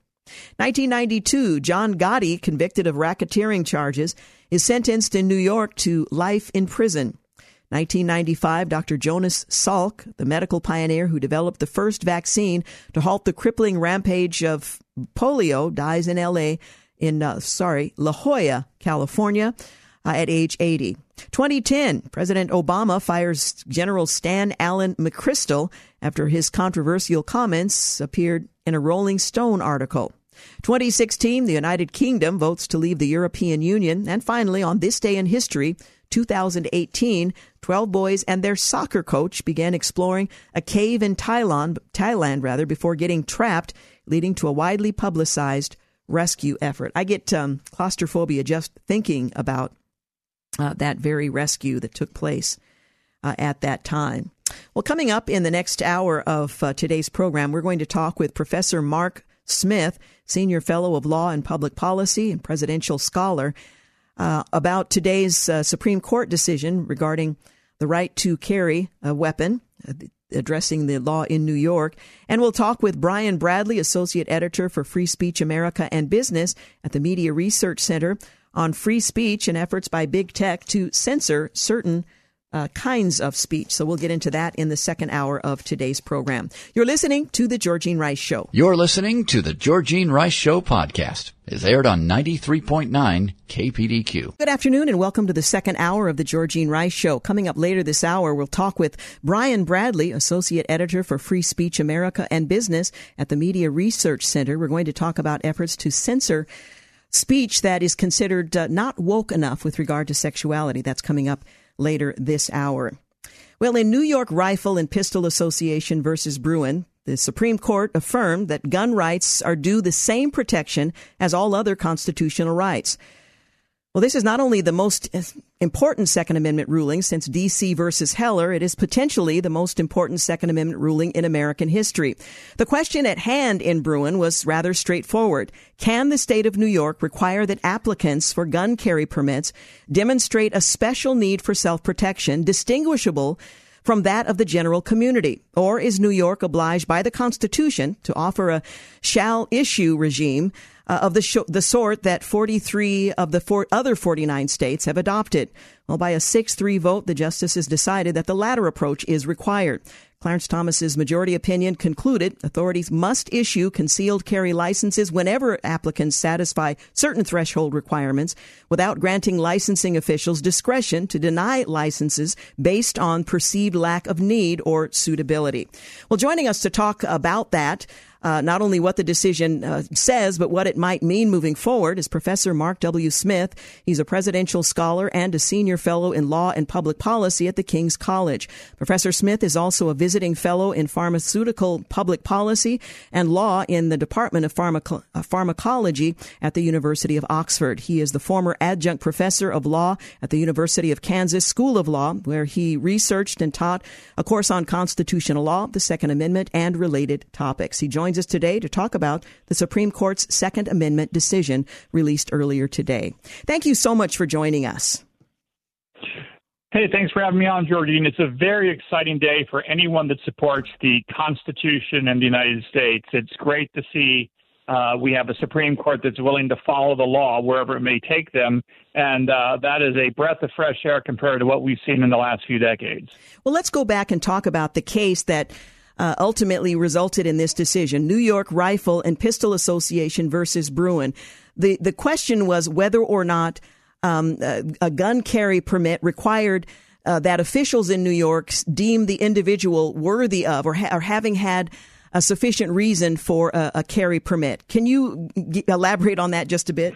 1992, John Gotti, convicted of racketeering charges, is sentenced in New York to life in prison. 1995, Dr. Jonas Salk, the medical pioneer who developed the first vaccine to halt the crippling rampage of polio, dies in LA in uh, sorry, La Jolla, California, uh, at age 80. 2010, President Obama fires General Stan Allen McChrystal after his controversial comments appeared in a Rolling Stone article. 2016, the United Kingdom votes to leave the European Union. And finally, on this day in history, 2018, 12 boys and their soccer coach began exploring a cave in Thailand, Thailand rather, before getting trapped, leading to a widely publicized rescue effort. I get um, claustrophobia just thinking about uh, that very rescue that took place uh, at that time. Well, coming up in the next hour of uh, today's program, we're going to talk with Professor Mark Smith, Senior Fellow of Law and Public Policy and Presidential Scholar, uh, about today's uh, Supreme Court decision regarding the right to carry a weapon, uh, addressing the law in New York. And we'll talk with Brian Bradley, Associate Editor for Free Speech America and Business at the Media Research Center, on free speech and efforts by big tech to censor certain uh, kinds of speech. So we'll get into that in the second hour of today's program. You're listening to The Georgene Rice Show. You're listening to The Georgene Rice Show podcast. Is aired on 93.9 KPDQ. Good afternoon and welcome to the second hour of The Georgene Rice Show. Coming up later this hour, we'll talk with Brian Bradley, Associate Editor for Free Speech America and Business at the Media Research Center. We're going to talk about efforts to censor speech that is considered uh, not woke enough with regard to sexuality. That's coming up later this hour. Well, in New York Rifle and Pistol Association versus Bruen, the Supreme Court affirmed that gun rights are due the same protection as all other constitutional rights. Well, this is not only the most important Second Amendment ruling since D.C. versus Heller, it is potentially the most important Second Amendment ruling in American history. The question at hand in Bruen was rather straightforward. Can the state of New York require that applicants for gun carry permits demonstrate a special need for self-protection distinguishable from that of the general community? Or is New York obliged by the Constitution to offer a shall issue regime uh, of the, sh- the sort that 43 of the four other 49 states have adopted. Well, by a 6-3 vote, the justices decided that the latter approach is required. Clarence Thomas's majority opinion concluded authorities must issue concealed carry licenses whenever applicants satisfy certain threshold requirements without granting licensing officials discretion to deny licenses based on perceived lack of need or suitability. Well, joining us to talk about that uh, not only what the decision uh, says, but what it might mean moving forward is Professor Mark W. Smith. He's a presidential scholar and a senior fellow in law and public policy at the King's College. Professor Smith is also a visiting fellow in pharmaceutical public policy and law in the Department of Pharmaco- uh, Pharmacology at the University of Oxford. He is the former adjunct professor of law at the University of Kansas School of Law, where he researched and taught a course on constitutional law, the Second Amendment, and related topics. He joins joins us today to talk about the Supreme Court's Second Amendment decision released earlier today. Thank you so much for joining us. Hey, thanks for having me on, Georgene. It's a very exciting day for anyone that supports the Constitution and the United States. It's great to see uh, we have a Supreme Court that's willing to follow the law wherever it may take them. And uh, that is a breath of fresh air compared to what we've seen in the last few decades. Well, let's go back and talk about the case that uh, ultimately resulted in this decision. New York Rifle and Pistol Association versus Bruen. The the question was whether or not um, a, a, gun carry permit required uh, that officials in New York deem the individual worthy of or, ha- or having had a sufficient reason for a, a carry permit. Can you g- elaborate on that just a bit?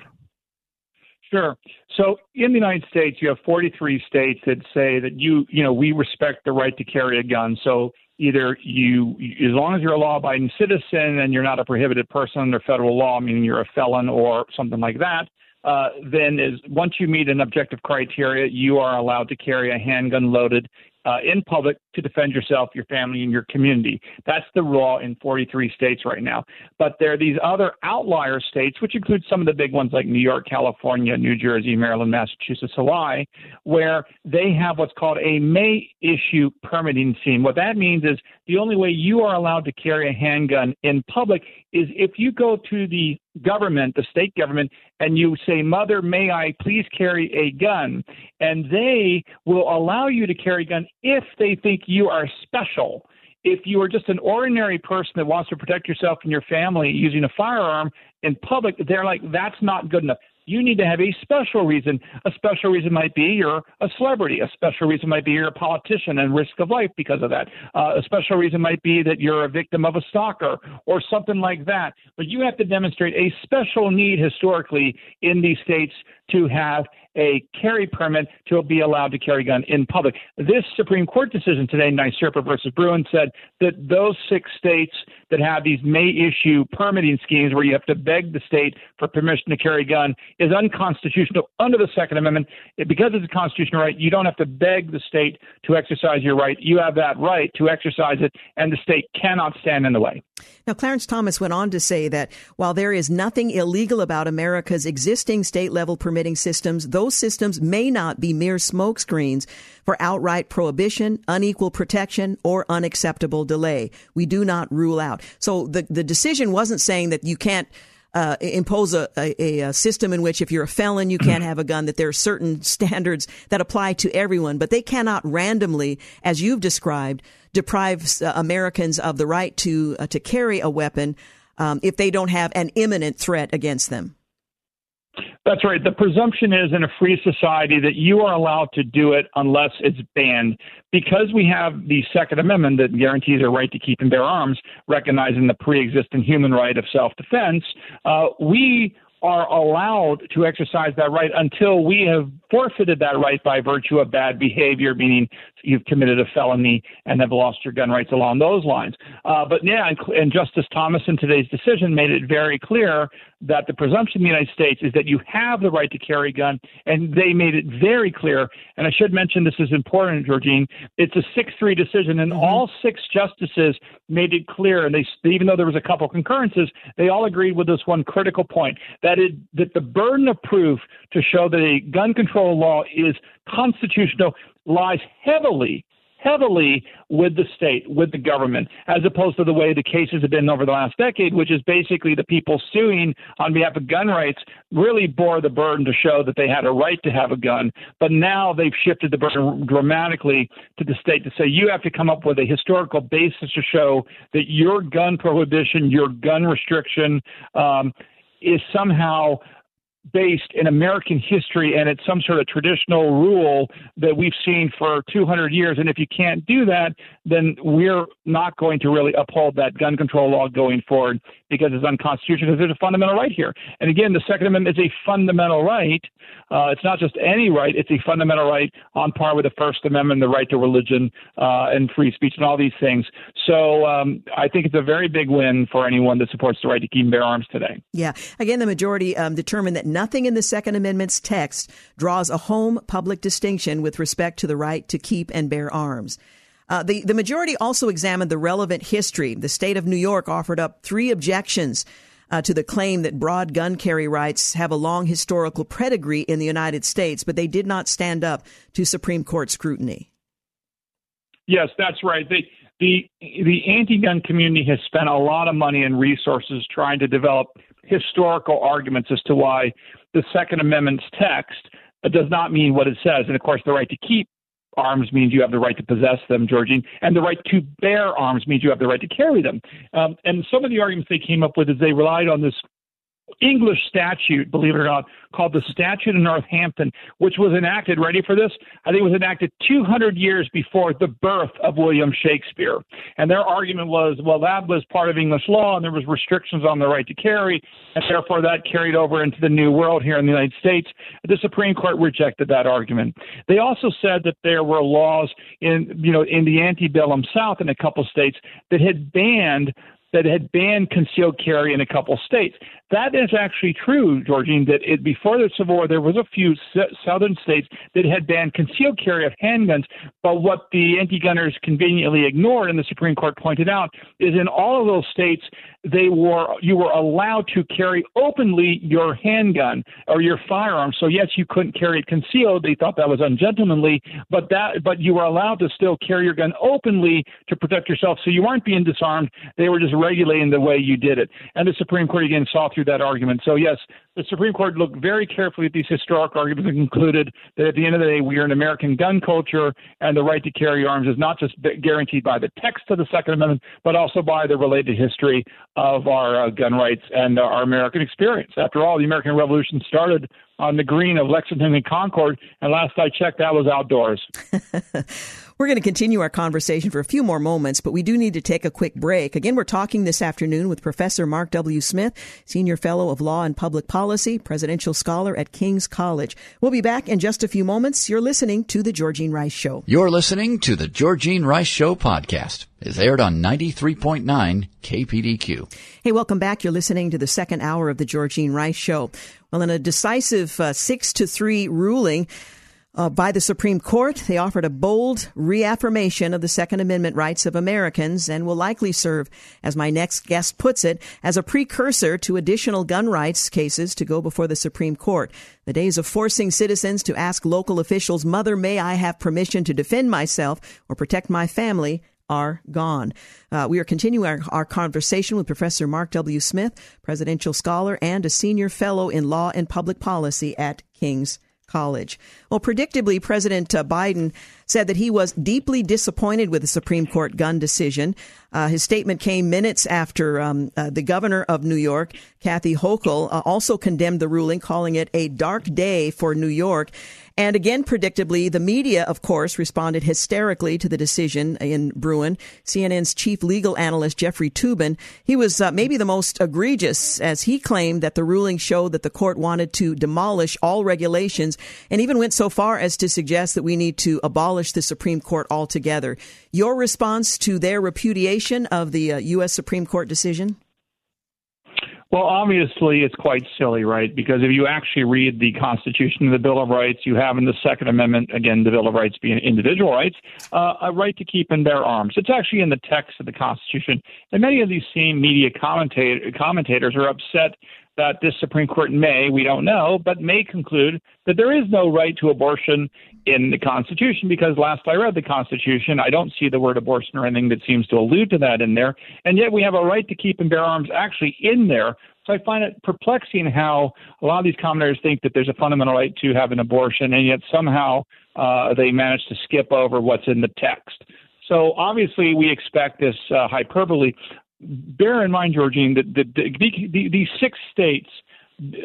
Sure. So in the United States, you have 43 states that say that you, you know, we respect the right to carry a gun. So either you, as long as you're a law abiding citizen and you're not a prohibited person under federal law, meaning you're a felon or something like that, uh, then is once you meet an objective criteria, you are allowed to carry a handgun loaded uh, in public to defend yourself, your family, and your community. That's the law in 43 states right now. But there are these other outlier states, which include some of the big ones like New York, California, New Jersey, Maryland, Massachusetts, Hawaii, where they have what's called a may issue permitting scheme. What that means is the only way you are allowed to carry a handgun in public is if you go to the government, the state government, and you say, Mother, may I please carry a gun? And they will allow you to carry a gun if they think you are special. If you are just an ordinary person that wants to protect yourself and your family using a firearm in public, they're like, that's not good enough you need to have a special reason. A special reason might be you're a celebrity. A special reason might be you're a politician and risk of life because of that. Uh, a special reason might be that you're a victim of a stalker or something like that. But you have to demonstrate a special need historically in these states to have a carry permit to be allowed to carry a gun in public. This Supreme Court decision today, NYSERPA versus Bruen, said that those six states that have these may issue permitting schemes where you have to beg the state for permission to carry a gun is unconstitutional under the Second Amendment. Because it's a constitutional right, you don't have to beg the state to exercise your right. You have that right to exercise it, and the state cannot stand in the way. Now, Clarence Thomas went on to say that while there is nothing illegal about America's existing state level permitting systems, those systems may not be mere smokescreens for outright prohibition, unequal protection, or unacceptable delay. We do not rule out. So the, the decision wasn't saying that you can't uh, impose a, a, a, system in which if you're a felon, you can't have a gun, that there are certain standards that apply to everyone, but they cannot randomly, as you've described, deprive uh, Americans of the right to, uh, to carry a weapon um, if they don't have an imminent threat against them. That's right. The presumption is in a free society that you are allowed to do it unless it's banned. Because we have the Second Amendment that guarantees a right to keep and bear arms, recognizing the pre existing human right of self defense, uh, we are allowed to exercise that right until we have forfeited that right by virtue of bad behavior, meaning you've committed a felony and have lost your gun rights along those lines. Uh, but yeah, and Justice Thomas in today's decision made it very clear that the presumption in the United States is that you have the right to carry a gun, and they made it very clear. And I should mention this is important, Georgene. It's a six-three decision, and mm-hmm. all six justices made it clear. And they, even though there was a couple concurrences, they all agreed with this one critical point that that the burden of proof to show that a gun control law is constitutional lies heavily heavily with the state, with the government, as opposed to the way the cases have been over the last decade, which is basically the people suing on behalf of gun rights really bore the burden to show that they had a right to have a gun. But now they've shifted the burden dramatically to the state to say you have to come up with a historical basis to show that your gun prohibition, your gun restriction, um, is somehow based in American history and it's some sort of traditional rule that we've seen for 200 years. And if you can't do that, then we're not going to really uphold that gun control law going forward because it's unconstitutional because there's a fundamental right here. And again, the Second Amendment is a fundamental right. Uh, it's not just any right, it's a fundamental right on par with the First Amendment, the right to religion uh, and free speech and all these things. So um, I think it's a very big win for anyone that supports the right to keep and bear arms today. Yeah. Again, the majority um, determined that nothing in the Second Amendment's text draws a home public distinction with respect to the right to keep and bear arms. Uh, the, the majority also examined the relevant history. The state of New York offered up three objections uh, to the claim that broad gun carry rights have a long historical pedigree in the United States, but they did not stand up to Supreme Court scrutiny. Yes, that's right. The the the anti-gun community has spent a lot of money and resources trying to develop historical arguments as to why the Second Amendment's text does not mean what it says. And of course, the right to keep arms means you have the right to possess them, Georgene, and the right to bear arms means you have the right to carry them. Um, and some of the arguments they came up with is they relied on this English statute, believe it or not, called the Statute of Northampton, which was enacted, ready for this? I think it was enacted 200 years before the birth of William Shakespeare. And their argument was, well, that was part of English law and there was restrictions on the right to carry, and therefore that carried over into the New World here in the United States. The Supreme Court rejected that argument. They also said that there were laws in, you know, in the antebellum South in a couple states that had banned that had banned concealed carry in a couple states. That is actually true, Georgene, that it, before the Civil War, there was a few southern states that had banned concealed carry of handguns. But what the anti-gunners conveniently ignored, and the Supreme Court pointed out, is in all of those states, they were you were allowed to carry openly your handgun or your firearm. So yes, you couldn't carry it concealed. They thought that was ungentlemanly, but that but you were allowed to still carry your gun openly to protect yourself. So you weren't being disarmed. They were just regulating the way you did it. And the Supreme Court again saw through that argument. So, yes, the Supreme Court looked very carefully at these historic arguments and concluded that at the end of the day, we are an American gun culture, and the right to carry arms is not just guaranteed by the text of the Second Amendment, but also by the related history of our uh, gun rights and uh, our American experience. After all, the American Revolution started on the green of Lexington and Concord, and last I checked, that was outdoors. We're going to continue our conversation for a few more moments, but we do need to take a quick break. Again, we're talking this afternoon with Professor Mark W. Smith, Senior Fellow of Law and Public Policy, Presidential Scholar at King's College. We'll be back in just a few moments. You're listening to The Georgene Rice Show. You're listening to The Georgene Rice Show podcast. is aired on 93.9 KPDQ. Hey, welcome back. You're listening to the second hour of The Georgene Rice Show. Well, in a decisive uh, six to three ruling, uh, by the Supreme Court. They offered a bold reaffirmation of the Second Amendment rights of Americans and will likely serve, as my next guest puts it, as a precursor to additional gun rights cases to go before the Supreme Court. The days of forcing citizens to ask local officials, Mother, may I have permission to defend myself or protect my family, are gone. Uh, we are continuing our, our, conversation with Professor Mark W. Smith, presidential scholar and a senior fellow in law and public policy at King's College. Well, predictably, President uh, Biden said that he was deeply disappointed with the Supreme Court gun decision. Uh, his statement came minutes after um, uh, the governor of New York, Kathy Hochul, uh, also condemned the ruling, calling it a dark day for New York. And again, predictably, the media, of course, responded hysterically to the decision in Bruen. CNN's chief legal analyst, Jeffrey Toobin, he was uh, maybe the most egregious as he claimed that the ruling showed that the court wanted to demolish all regulations and even went so far as to suggest that we need to abolish the Supreme Court altogether. Your response to their repudiation of the uh, U.S. Supreme Court decision? Well, obviously, it's quite silly, right? Because if you actually read the Constitution and the Bill of Rights, you have in the Second Amendment, again, the Bill of Rights being individual rights, uh, a right to keep and bear arms. It's actually in the text of the Constitution. And many of these same media commentator, commentators are upset that this Supreme Court may, we don't know, but may conclude that there is no right to abortion in the Constitution because last I read the Constitution, I don't see the word abortion or anything that seems to allude to that in there. And yet we have a right to keep and bear arms actually in there. So I find it perplexing how a lot of these commentators think that there's a fundamental right to have an abortion, and yet somehow uh, they manage to skip over what's in the text. So obviously, we expect this uh, hyperbole bear in mind, Georgene, that the, the, the, these six states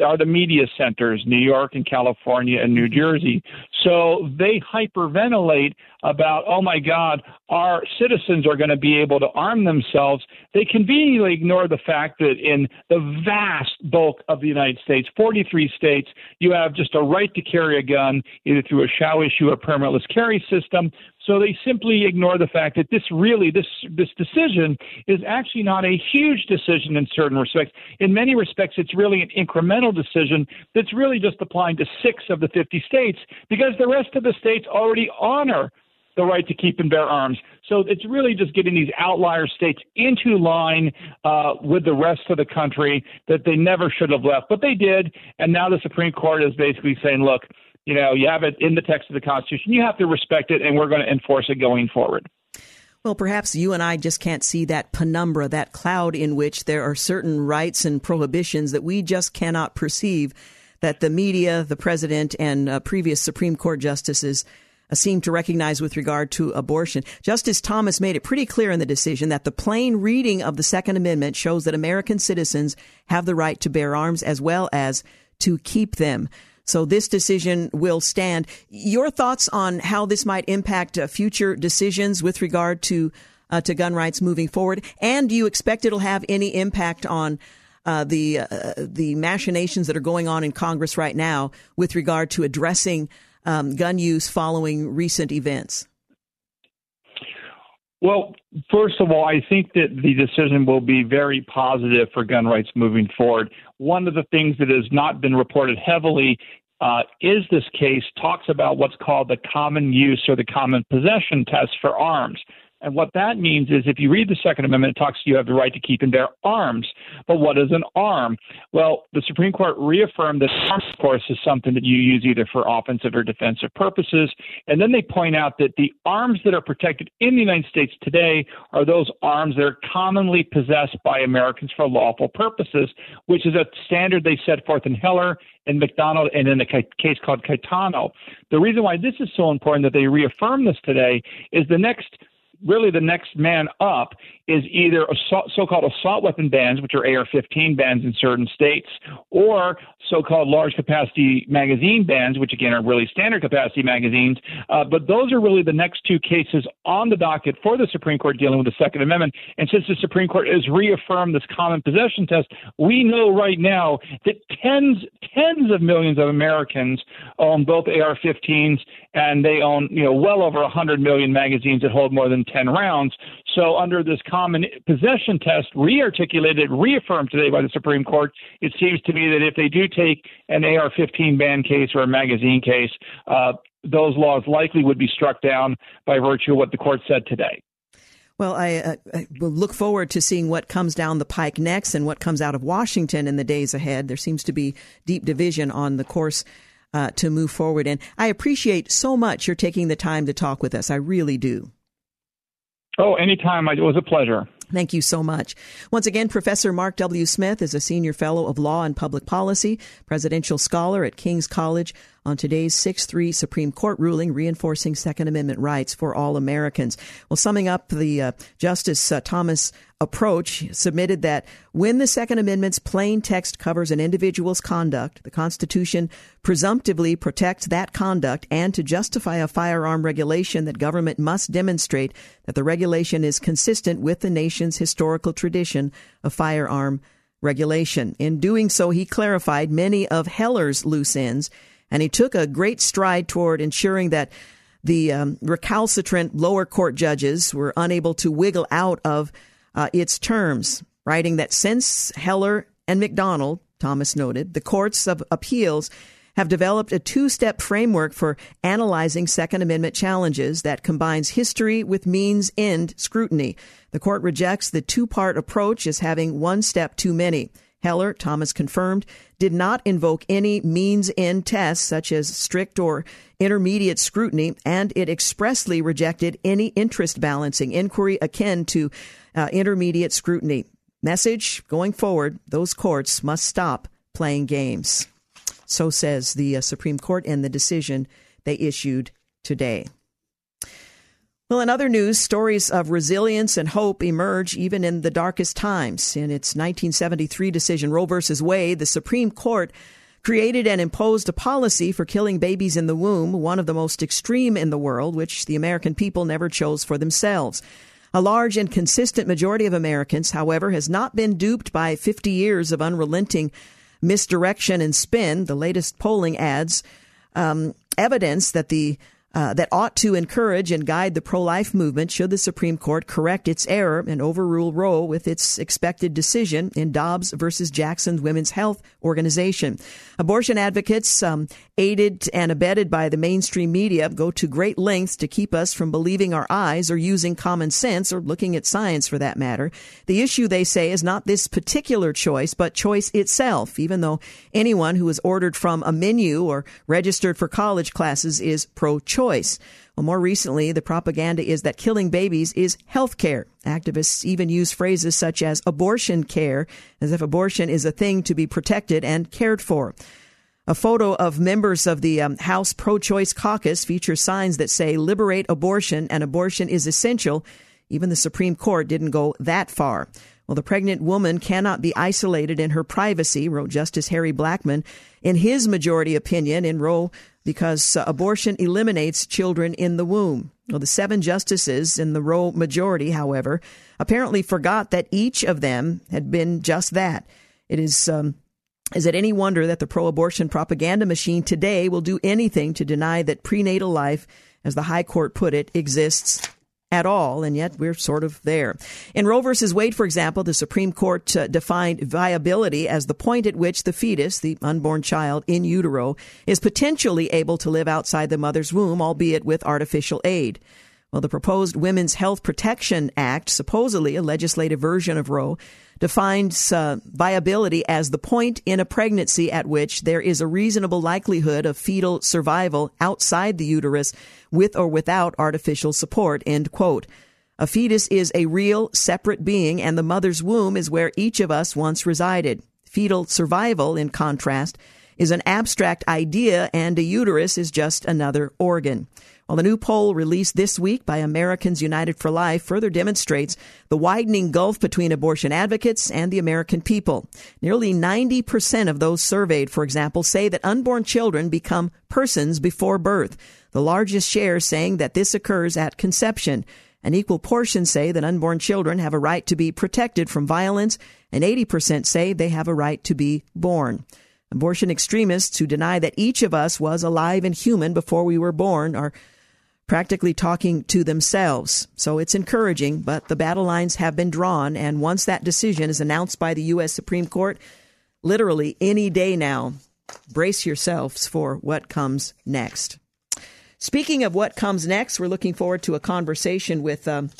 are the media centers, New York and California and New Jersey. So they hyperventilate about, oh my God, our citizens are going to be able to arm themselves. They conveniently ignore the fact that in the vast bulk of the United States, 43 states, you have just a right to carry a gun, either through a shall issue or permitless carry system, so they simply ignore the fact that this really this this decision is actually not a huge decision in certain respects. In many respects, it's really an incremental decision that's really just applying to six of the 50 states because the rest of the states already honor the right to keep and bear arms. So it's really just getting these outlier states into line uh, with the rest of the country that they never should have left, but they did. And now the Supreme Court is basically saying, look, you know, you have it in the text of the Constitution. You have to respect it, and we're going to enforce it going forward. Well, perhaps you and I just can't see that penumbra, that cloud in which there are certain rights and prohibitions that we just cannot perceive that the media, the president, and uh, previous Supreme Court justices uh, seem to recognize with regard to abortion. Justice Thomas made it pretty clear in the decision that the plain reading of the Second Amendment shows that American citizens have the right to bear arms as well as to keep them. So this decision will stand. Your thoughts on how this might impact uh, future decisions with regard to uh, to gun rights moving forward, and do you expect it'll have any impact on uh, the uh, the machinations that are going on in Congress right now with regard to addressing um, gun use following recent events? Well, first of all, I think that the decision will be very positive for gun rights moving forward. One of the things that has not been reported heavily uh, is this case talks about what's called the common use or the common possession test for arms. And what that means is if you read the Second Amendment, it talks you have the right to keep and bear arms. But what is an arm? Well, the Supreme Court reaffirmed that arms, of course, is something that you use either for offensive or defensive purposes. And then they point out that the arms that are protected in the United States today are those arms that are commonly possessed by Americans for lawful purposes, which is a standard they set forth in Heller and McDonald and in a case called Caetano. The reason why this is so important that they reaffirm this today is the next really the next man up is either so-called assault weapon bans, which are AR-15 bans in certain states, or so-called large capacity magazine bans, which again are really standard capacity magazines. Uh, but those are really the next two cases on the docket for the Supreme Court dealing with the Second Amendment. And since the Supreme Court has reaffirmed this common possession test, we know right now that tens tens of millions of Americans own both AR-15s and they own you know well over 100 million magazines that hold more than 10 rounds. So under this common possession test, rearticulated, reaffirmed today by the Supreme Court, it seems to me that if they do take an AR-15 ban case or a magazine case, uh, those laws likely would be struck down by virtue of what the court said today. Well, I, uh, I, will look forward to seeing what comes down the pike next and what comes out of Washington in the days ahead. There seems to be deep division on the course uh, to move forward. And I appreciate so much your taking the time to talk with us. I really do. Oh, anytime. It was a pleasure. Thank you so much. Once again, Professor Mark W. Smith is a senior fellow of law and public policy, presidential scholar at King's College on today's 6 3 Supreme Court ruling reinforcing Second Amendment rights for all Americans. Well, summing up the uh, Justice uh, Thomas approach, submitted that when the Second Amendment's plain text covers an individual's conduct, the Constitution presumptively protects that conduct, and to justify a firearm regulation, that government must demonstrate that the regulation is consistent with the nation's historical tradition of firearm regulation. In doing so, he clarified many of Heller's loose ends and he took a great stride toward ensuring that the um, recalcitrant lower court judges were unable to wiggle out of uh, its terms, writing that since Heller and McDonald, Thomas noted, the courts of appeals have developed a two step framework for analyzing Second Amendment challenges that combines history with means end scrutiny. The court rejects the two part approach as having one step too many. Heller, Thomas confirmed, did not invoke any means end tests such as strict or intermediate scrutiny, and it expressly rejected any interest balancing inquiry akin to uh, intermediate scrutiny. Message going forward those courts must stop playing games. So says the uh, Supreme Court in the decision they issued today. Well, in other news, stories of resilience and hope emerge even in the darkest times. In its 1973 decision, Roe v. Wade, the Supreme Court created and imposed a policy for killing babies in the womb, one of the most extreme in the world, which the American people never chose for themselves. A large and consistent majority of Americans, however, has not been duped by 50 years of unrelenting misdirection and spin. The latest polling adds um, evidence that the uh, that ought to encourage and guide the pro life movement should the Supreme Court correct its error and overrule Roe with its expected decision in Dobbs versus Jackson's Women's Health Organization. Abortion advocates, um, aided and abetted by the mainstream media, go to great lengths to keep us from believing our eyes or using common sense or looking at science for that matter. The issue, they say, is not this particular choice, but choice itself, even though anyone who is ordered from a menu or registered for college classes is pro choice choice. Well, more recently, the propaganda is that killing babies is health care. Activists even use phrases such as abortion care, as if abortion is a thing to be protected and cared for. A photo of members of the um, House pro choice caucus features signs that say liberate abortion and abortion is essential. Even the Supreme Court didn't go that far. Well, the pregnant woman cannot be isolated in her privacy, wrote Justice Harry Blackmun in his majority opinion in Roe because uh, abortion eliminates children in the womb. Well, the seven justices in the Roe majority, however, apparently forgot that each of them had been just that. It is. Um, is it any wonder that the pro abortion propaganda machine today will do anything to deny that prenatal life, as the High Court put it, exists at all, and yet we're sort of there. In Roe versus Wade, for example, the Supreme Court uh, defined viability as the point at which the fetus, the unborn child in utero, is potentially able to live outside the mother's womb, albeit with artificial aid. Well, the proposed Women's Health Protection Act, supposedly a legislative version of Roe, defines uh, viability as the point in a pregnancy at which there is a reasonable likelihood of fetal survival outside the uterus with or without artificial support, end quote. A fetus is a real, separate being, and the mother's womb is where each of us once resided. Fetal survival, in contrast, is an abstract idea, and a uterus is just another organ. Well, the new poll released this week by Americans United for Life further demonstrates the widening gulf between abortion advocates and the American people. Nearly 90% of those surveyed, for example, say that unborn children become persons before birth. The largest share saying that this occurs at conception. An equal portion say that unborn children have a right to be protected from violence, and 80% say they have a right to be born. Abortion extremists who deny that each of us was alive and human before we were born are practically talking to themselves. So it's encouraging, but the battle lines have been drawn. And once that decision is announced by the U.S. Supreme Court, literally any day now, brace yourselves for what comes next. Speaking of what comes next, we're looking forward to a conversation with um,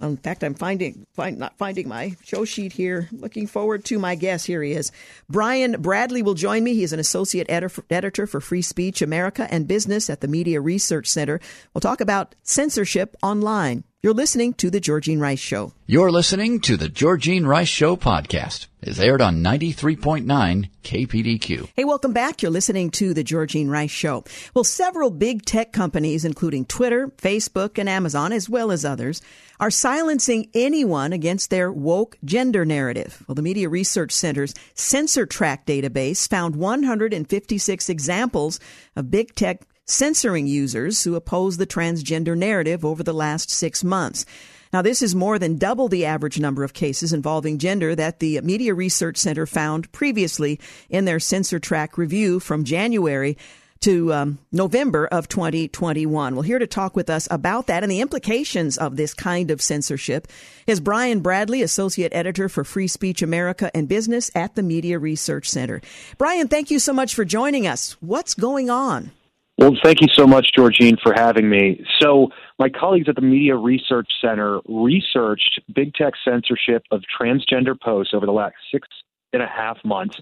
in fact, I'm finding find, not finding my show sheet here. Looking forward to my guest. Here he is. Brian Bradley will join me. He is an associate editor for Free Speech America and Business at the Media Research Center. We'll talk about censorship online. You're listening to The Georgene Rice Show. You're listening to The Georgene Rice Show podcast. It's aired on 93.9 KPDQ. Hey, welcome back. You're listening to The Georgene Rice Show. Well, several big tech companies, including Twitter, Facebook, and Amazon, as well as others, are silencing anyone against their woke gender narrative. Well, the Media Research Center's Censor Track database found 156 examples of big tech censoring users who oppose the transgender narrative over the last six months. Now, this is more than double the average number of cases involving gender that the Media Research Center found previously in their censor track review from January to um, November of 2021. Well, here to talk with us about that and the implications of this kind of censorship is Brian Bradley, Associate Editor for Free Speech America and Business at the Media Research Center. Brian, thank you so much for joining us. What's going on? Well, thank you so much, Georgene, for having me. So, my colleagues at the Media Research Center researched big tech censorship of transgender posts over the last six and a half months.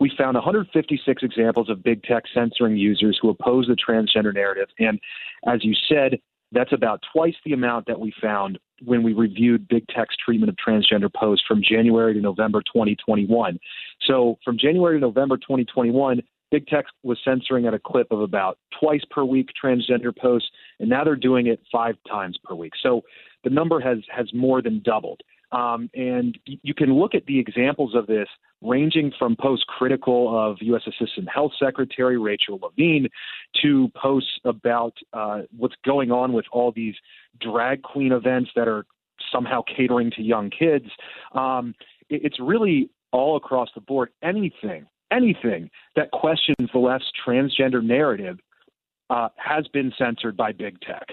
We found 156 examples of big tech censoring users who oppose the transgender narrative. And as you said, that's about twice the amount that we found when we reviewed big tech's treatment of transgender posts from January to November 2021. So, from January to November 2021, Big Tech was censoring at a clip of about twice per week transgender posts, and now they're doing it five times per week. So the number has has more than doubled. Um, and you can look at the examples of this ranging from posts critical of U.S. Assistant Health Secretary Rachel Levine to posts about uh, what's going on with all these drag queen events that are somehow catering to young kids. Um, it, it's really all across the board. Anything anything that questions the left's transgender narrative uh, has been censored by big tech.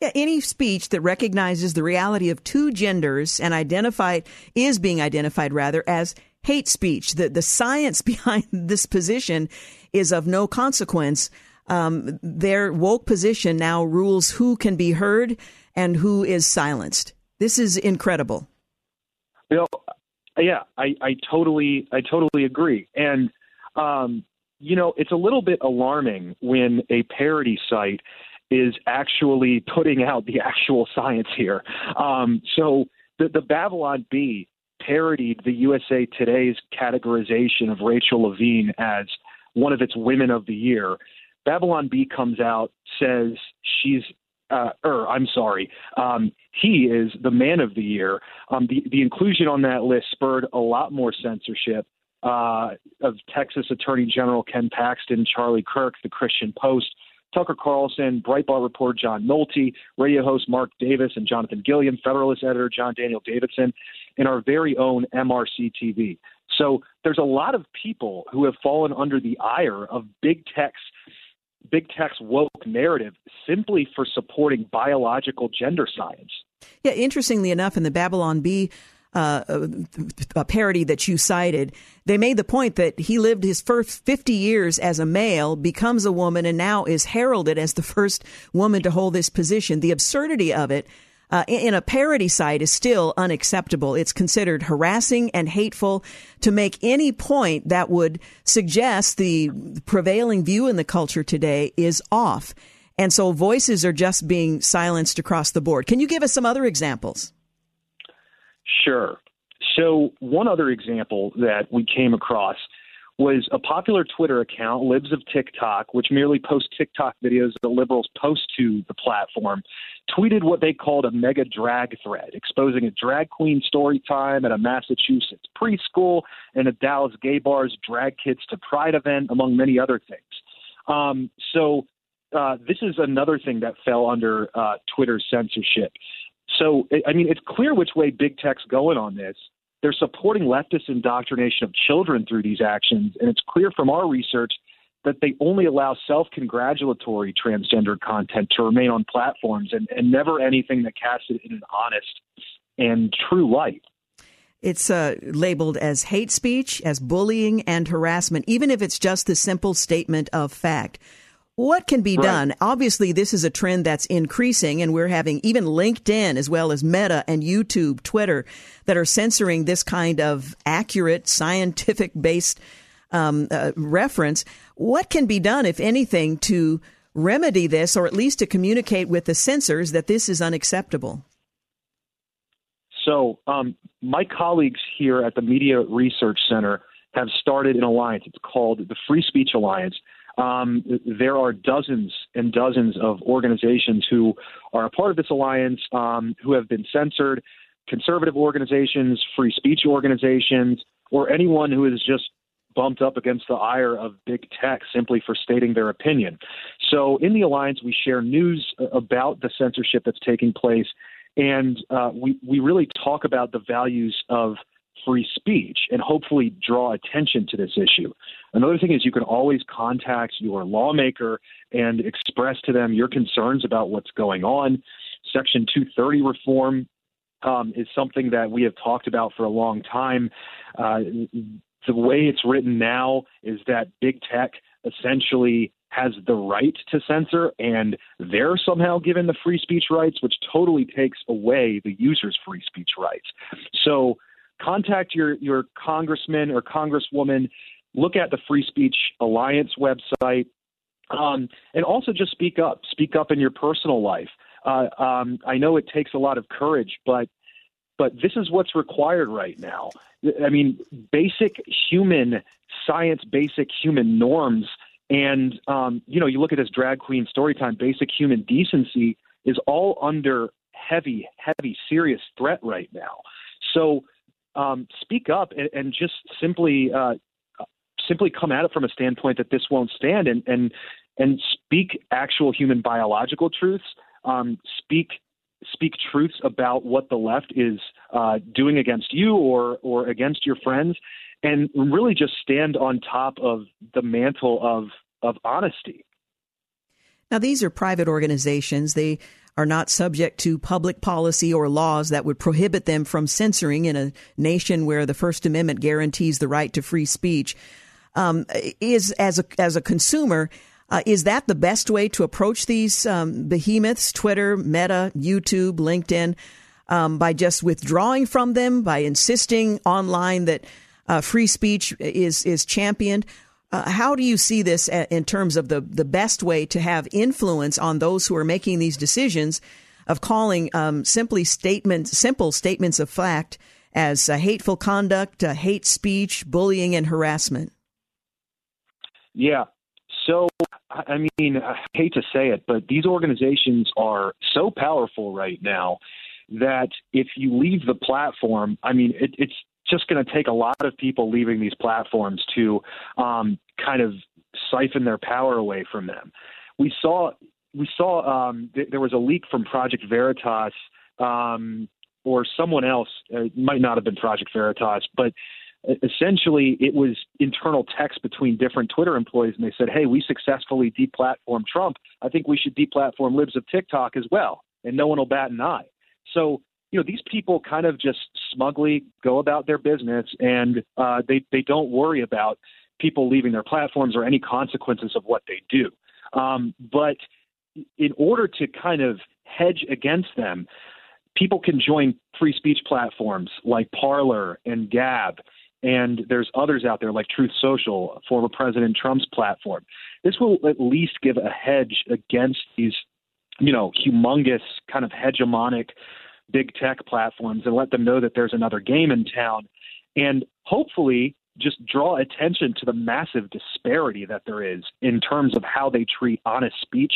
Yeah, any speech that recognizes the reality of two genders and identified is being identified rather as hate speech. The the science behind this position is of no consequence. Um, their woke position now rules who can be heard and who is silenced. This is incredible. Bill, yeah, I, I totally I totally agree. And um, you know, it's a little bit alarming when a parody site is actually putting out the actual science here. Um, so the, the Babylon Bee parodied the USA Today's categorization of Rachel Levine as one of its women of the year. Babylon Bee comes out, says she's uh, er, I'm sorry, um, he is the man of the year. Um, the, the inclusion on that list spurred a lot more censorship uh, of Texas Attorney General Ken Paxton, Charlie Kirk, the Christian Post, Tucker Carlson, Breitbart reporter John Nolte, radio host Mark Davis and Jonathan Gilliam, Federalist editor John Daniel Davidson, and our very own MRC TV. So there's a lot of people who have fallen under the ire of big tech's big tech's woke narrative simply for supporting biological gender science. Yeah, interestingly enough, in the Babylon Bee uh, a parody that you cited, they made the point that he lived his first 50 years as a male, becomes a woman, and now is heralded as the first woman to hold this position. The absurdity of it uh, in a parody site is still unacceptable. It's considered harassing and hateful to make any point that would suggest the prevailing view in the culture today is off. And so voices are just being silenced across the board. Can you give us some other examples? Sure. So, one other example that we came across was a popular Twitter account, Libs of TikTok, which merely posts TikTok videos the liberals post to the platform, tweeted what they called a mega drag thread, exposing a drag queen story time at a Massachusetts preschool and a Dallas gay bar's drag kids to pride event, among many other things. Um, so, uh, this is another thing that fell under uh, Twitter censorship. So, I mean, it's clear which way big tech's going on this. They're supporting leftist indoctrination of children through these actions, and it's clear from our research that they only allow self congratulatory transgender content to remain on platforms and, and never anything that casts it in an honest and true light. It's uh, labeled as hate speech, as bullying and harassment, even if it's just the simple statement of fact. What can be right. done? Obviously, this is a trend that's increasing, and we're having even LinkedIn as well as Meta and YouTube, Twitter, that are censoring this kind of accurate, scientific based um, uh, reference. What can be done, if anything, to remedy this, or at least to communicate with the censors that this is unacceptable? So, um, my colleagues here at the Media Research Center have started an alliance. It's called the Free Speech Alliance. Um, there are dozens and dozens of organizations who are a part of this alliance um, who have been censored conservative organizations, free speech organizations, or anyone who is just bumped up against the ire of big tech simply for stating their opinion. So, in the alliance, we share news about the censorship that's taking place, and uh, we we really talk about the values of free speech and hopefully draw attention to this issue. Another thing is you can always contact your lawmaker and express to them your concerns about what's going on. Section 230 reform um, is something that we have talked about for a long time. Uh, the way it's written now is that big tech essentially has the right to censor and they're somehow given the free speech rights, which totally takes away the user's free speech rights. So contact your, your congressman or congresswoman, look at the Free Speech Alliance website, um, and also just speak up. Speak up in your personal life. Uh, um, I know it takes a lot of courage, but but this is what's required right now. I mean, basic human science, basic human norms, and um, you know, you look at this drag queen story time. Basic human decency is all under heavy, heavy, serious threat right now. So um, speak up and, and just simply uh, simply come at it from a standpoint that this won't stand and and and speak actual human biological truths. Um, speak speak truths about what the left is uh, doing against you or or against your friends, and really just stand on top of the mantle of of honesty. Now, these are private organizations. They are not subject to public policy or laws that would prohibit them from censoring in a nation where the First Amendment guarantees the right to free speech. Um, is as a as a consumer, uh, is that the best way to approach these um, behemoths, Twitter, Meta, YouTube, LinkedIn, um, by just withdrawing from them, by insisting online that uh, free speech is is championed? Uh, how do you see this in terms of the, the best way to have influence on those who are making these decisions of calling um, simply statements, simple statements of fact as uh, hateful conduct, uh, hate speech, bullying, and harassment? Yeah, so, I mean, I hate to say it, but these organizations are so powerful right now that if you leave the platform, I mean, it, it's just going to take a lot of people leaving these platforms to um, kind of siphon their power away from them. We saw we saw um, th- there was a leak from Project Veritas um, or someone else. It might not have been Project Veritas, but essentially it was internal text between different Twitter employees, and they said, "Hey, we successfully deplatformed Trump. I think we should deplatform libs of TikTok as well, and no one will bat an eye." So you know these people kind of just smugly go about their business, and uh, they they don't worry about people leaving their platforms or any consequences of what they do. Um, but in order to kind of hedge against them, people can join free speech platforms like Parler and Gab and there's others out there like Truth Social, former President Trump's platform. This will at least give a hedge against these, you know, humongous kind of hegemonic big tech platforms and let them know that there's another game in town. And hopefully just draw attention to the massive disparity that there is in terms of how they treat honest speech,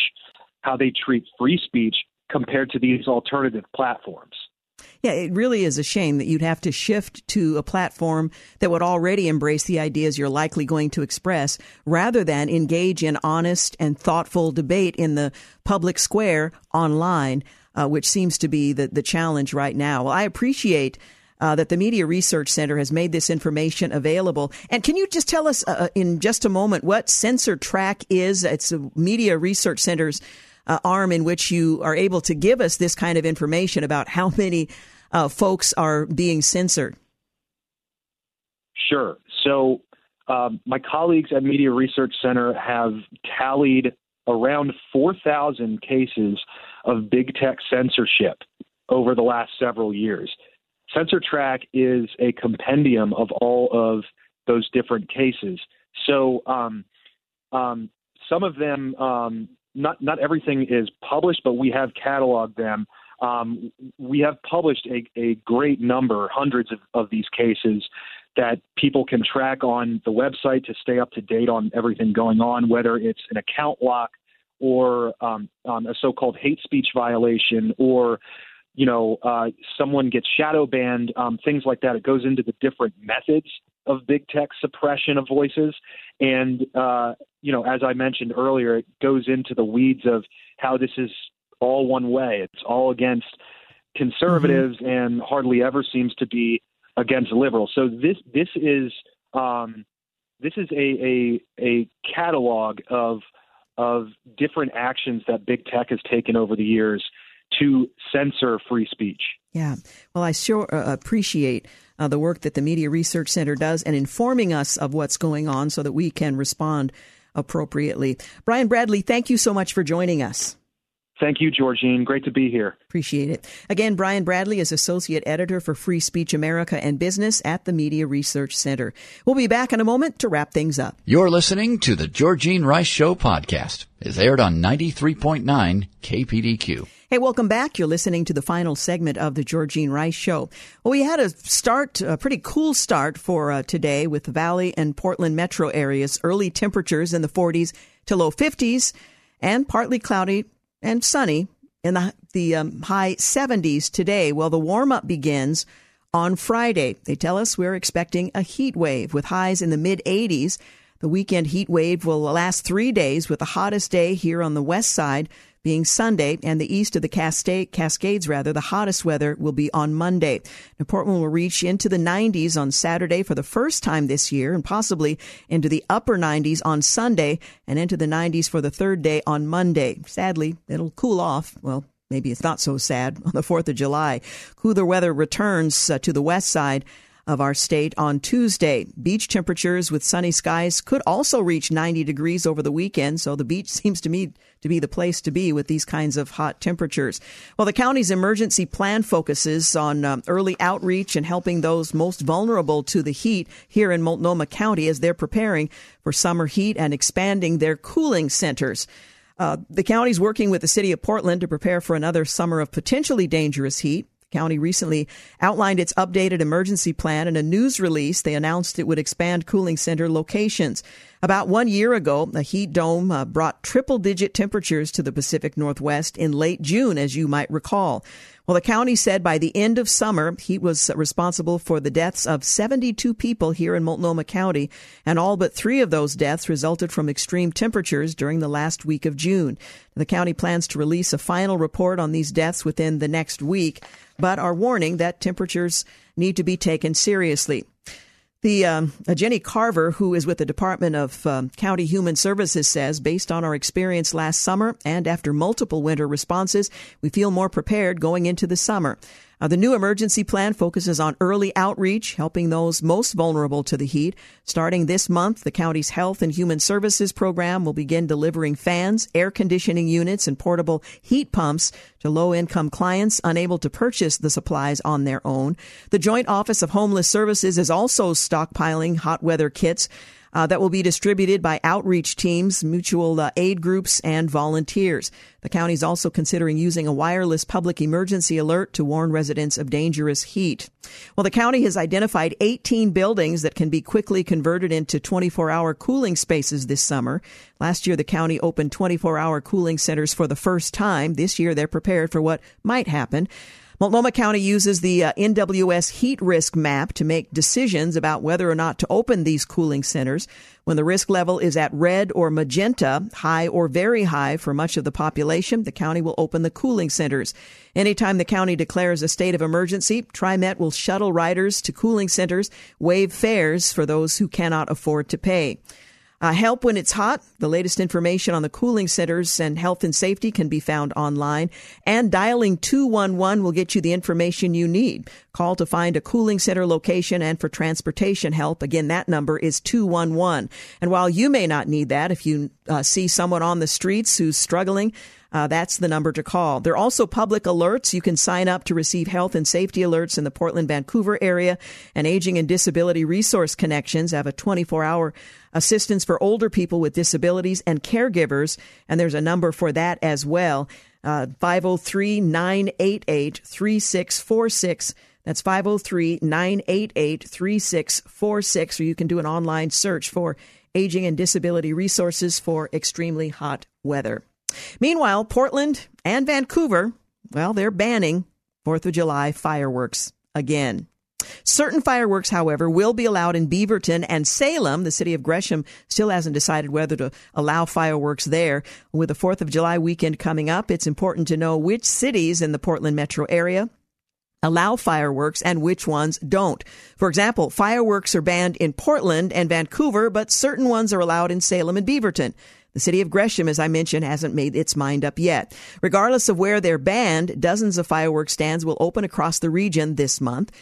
how they treat free speech compared to these alternative platforms. Yeah, it really is a shame that you'd have to shift to a platform that would already embrace the ideas you're likely going to express rather than engage in honest and thoughtful debate in the public square online, uh, which seems to be the, the challenge right now. Well, I appreciate uh, that the Media Research Center has made this information available. And can you just tell us uh, uh in just a moment what Censor Track is? It's a Media Research Center's uh, arm in which you are able to give us this kind of information about how many uh, folks are being censored? Sure. So, um, my colleagues at Media Research Center have tallied around 4,000 cases of big tech censorship over the last several years. Censor Track is a compendium of all of those different cases. So, um, um, some of them um, not not everything is published, but we have cataloged them Um, we have published a, a great number, hundreds of, of these cases that people can track on the website to stay up to date on everything going on, whether it's an account lock or um, um, a so-called hate speech violation or you know, uh, someone gets shadow banned, um, things like that. It goes into the different methods of big tech suppression of voices. And, uh, you know, as I mentioned earlier, it goes into the weeds of how this is all one way. It's all against conservatives mm-hmm. and hardly ever seems to be against liberals. So this this is um, this is a, a a catalog of of different actions that big tech has taken over the years to censor free speech. Yeah. Well, I sure uh, appreciate uh, the work that the Media Research Center does and informing us of what's going on so that we can respond appropriately. Brian Bradley, thank you so much for joining us. Thank you, Georgene. Great to be here. Appreciate it. Again, Brian Bradley is Associate Editor for Free Speech America and Business at the Media Research Center. We'll be back in a moment to wrap things up. You're listening to the Georgene Rice Show podcast. It's aired on 93.9 KPDQ. Hey, welcome back. You're listening to the final segment of the Georgene Rice Show. Well, we had a start, a pretty cool start for uh, today with the Valley and Portland metro areas. Early temperatures in the 40s to low 50s and partly cloudy and sunny in the, the um, high 70s today. Well, the warm up begins on Friday. They tell us we're expecting a heat wave with highs in the mid 80s. The weekend heat wave will last three days with the hottest day here on the west side being Sunday, and the east of the Cascades, rather, the hottest weather will be on Monday. Now, Portland will reach into the 90s on Saturday for the first time this year, and possibly into the upper 90s on Sunday, and into the 90s for the third day on Monday. Sadly, it'll cool off. Well, maybe it's not so sad on the 4th of July. Cooler weather returns uh, to the west side of our state on Tuesday. Beach temperatures with sunny skies could also reach 90 degrees over the weekend, so the beach seems to me to be the place to be with these kinds of hot temperatures. Well, the county's emergency plan focuses on um, early outreach and helping those most vulnerable to the heat here in Multnomah County as they're preparing for summer heat and expanding their cooling centers. Uh, the county's working with the city of Portland to prepare for another summer of potentially dangerous heat. County recently outlined its updated emergency plan in a news release. They announced it would expand cooling center locations. About one year ago, a heat dome uh, brought triple digit temperatures to the Pacific Northwest in late June, as you might recall. Well, the county said by the end of summer, heat was responsible for the deaths of 72 people here in Multnomah County, and all but three of those deaths resulted from extreme temperatures during the last week of June. The county plans to release a final report on these deaths within the next week, but are warning that temperatures need to be taken seriously. The um, uh, Jenny Carver, who is with the Department of um, County Human Services, says, based on our experience last summer and after multiple winter responses, we feel more prepared going into the summer. Uh, the new emergency plan focuses on early outreach, helping those most vulnerable to the heat. Starting this month, the county's Health and Human Services program will begin delivering fans, air conditioning units, and portable heat pumps to low income clients unable to purchase the supplies on their own. The Joint Office of Homeless Services is also stockpiling hot weather kits uh, that will be distributed by outreach teams, mutual uh, aid groups, and volunteers. The county is also considering using a wireless public emergency alert to warn residents of dangerous heat. Well, the county has identified 18 buildings that can be quickly converted into 24 hour cooling spaces this summer. Last year, the county opened 24 hour cooling centers for the first time. This year, they're prepared for what might happen. Multnomah County uses the uh, NWS heat risk map to make decisions about whether or not to open these cooling centers. When the risk level is at red or magenta, high or very high for much of the population, the county will open the cooling centers. Anytime the county declares a state of emergency, TriMet will shuttle riders to cooling centers, waive fares for those who cannot afford to pay. Uh, help when it's hot. The latest information on the cooling centers and health and safety can be found online. And dialing 211 will get you the information you need. Call to find a cooling center location and for transportation help. Again, that number is 211. And while you may not need that, if you uh, see someone on the streets who's struggling, uh, that's the number to call. There are also public alerts. You can sign up to receive health and safety alerts in the Portland, Vancouver area. And Aging and Disability Resource Connections have a 24 hour assistance for older people with disabilities and caregivers. And there's a number for that as well. uh, 503 988 3646. That's 503 988 3646, or you can do an online search for Aging and Disability Resources for Extremely Hot Weather. Meanwhile, Portland and Vancouver, well, they're banning 4th of July fireworks again. Certain fireworks, however, will be allowed in Beaverton and Salem. The city of Gresham still hasn't decided whether to allow fireworks there. With the 4th of July weekend coming up, it's important to know which cities in the Portland metro area allow fireworks and which ones don't. For example, fireworks are banned in Portland and Vancouver, but certain ones are allowed in Salem and Beaverton. The city of Gresham, as I mentioned, hasn't made its mind up yet. Regardless of where they're banned, dozens of fireworks stands will open across the region this month.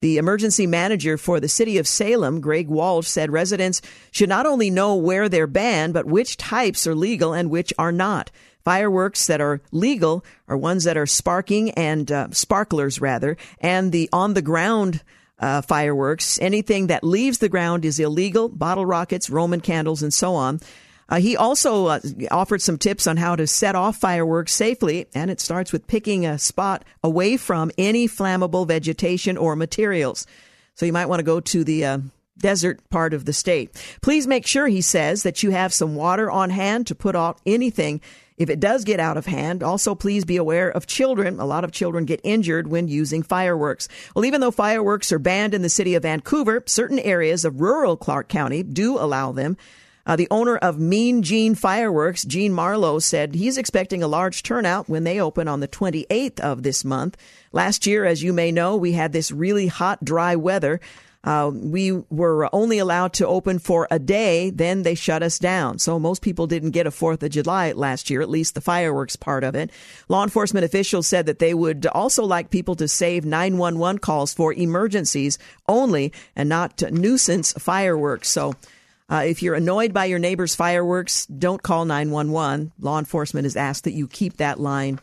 The emergency manager for the city of Salem, Greg Walsh, said residents should not only know where they're banned, but which types are legal and which are not. Fireworks that are legal are ones that are sparking and uh, sparklers rather, and the on the ground uh, fireworks. Anything that leaves the ground is illegal. Bottle rockets, Roman candles, and so on. Uh, he also uh, offered some tips on how to set off fireworks safely, and it starts with picking a spot away from any flammable vegetation or materials. So you might want to go to the uh, desert part of the state. Please make sure, he says, that you have some water on hand to put out anything if it does get out of hand. Also, please be aware of children. A lot of children get injured when using fireworks. Well, even though fireworks are banned in the city of Vancouver, certain areas of rural Clark County do allow them. Uh, the owner of Mean Gene Fireworks, Gene Marlowe, said he's expecting a large turnout when they open on the 28th of this month. Last year, as you may know, we had this really hot, dry weather. Uh, we were only allowed to open for a day, then they shut us down. So most people didn't get a 4th of July last year, at least the fireworks part of it. Law enforcement officials said that they would also like people to save 911 calls for emergencies only and not nuisance fireworks. So uh, if you're annoyed by your neighbor's fireworks, don't call 911. Law enforcement has asked that you keep that line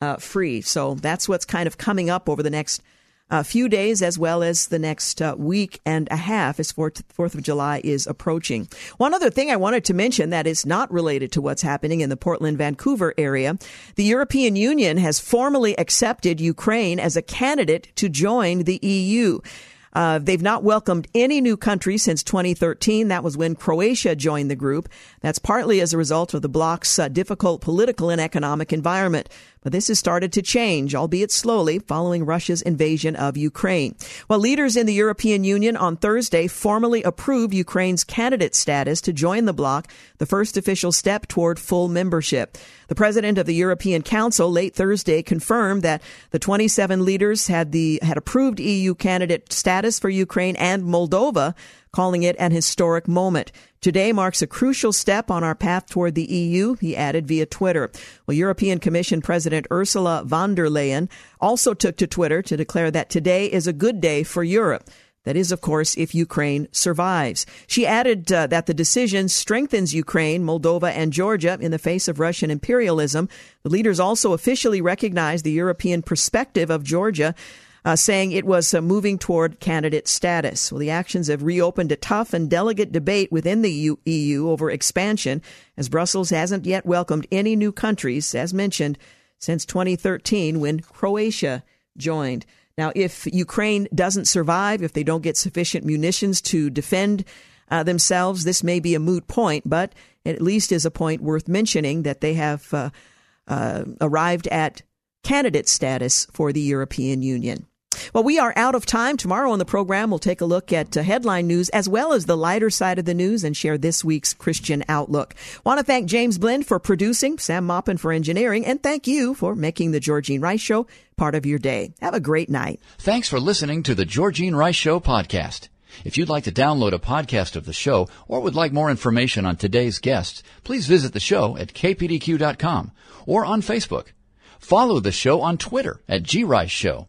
uh, free. So that's what's kind of coming up over the next uh, few days as well as the next uh, week and a half as 4th, 4th of July is approaching. One other thing I wanted to mention that is not related to what's happening in the Portland, Vancouver area. The European Union has formally accepted Ukraine as a candidate to join the EU. Uh, they've not welcomed any new country since 2013. That was when Croatia joined the group. That's partly as a result of the bloc's uh, difficult political and economic environment. But this has started to change, albeit slowly, following Russia's invasion of Ukraine. Well, leaders in the European Union on Thursday formally approved Ukraine's candidate status to join the bloc, the first official step toward full membership. The president of the European Council late Thursday confirmed that the 27 leaders had the had approved EU candidate status for Ukraine and Moldova calling it an historic moment. Today marks a crucial step on our path toward the EU, he added via Twitter. Well, European Commission President Ursula von der Leyen also took to Twitter to declare that today is a good day for Europe. That is, of course, if Ukraine survives. She added uh, that the decision strengthens Ukraine, Moldova, and Georgia in the face of Russian imperialism. The leaders also officially recognized the European perspective of Georgia uh, saying it was uh, moving toward candidate status. Well, the actions have reopened a tough and delicate debate within the EU, over expansion, as Brussels hasn't yet welcomed any new countries, as mentioned, since 2013 when Croatia joined. Now, if Ukraine doesn't survive, if they don't get sufficient munitions to defend uh, themselves, this may be a moot point, but it at least is a point worth mentioning that they have uh, uh, arrived at candidate status for the European Union. Well, we are out of time. Tomorrow on the program, we'll take a look at uh, headline news as well as the lighter side of the news and share this week's Christian Outlook. Want to thank James Blend for producing, Sam Maupin for engineering, and thank you for making the Georgene Rice Show part of your day. Have a great night. Thanks for listening to the Georgene Rice Show podcast. If you'd like to download a podcast of the show or would like more information on today's guests, please visit the show at kpdq.com or on Facebook. Follow the show on Twitter at grice show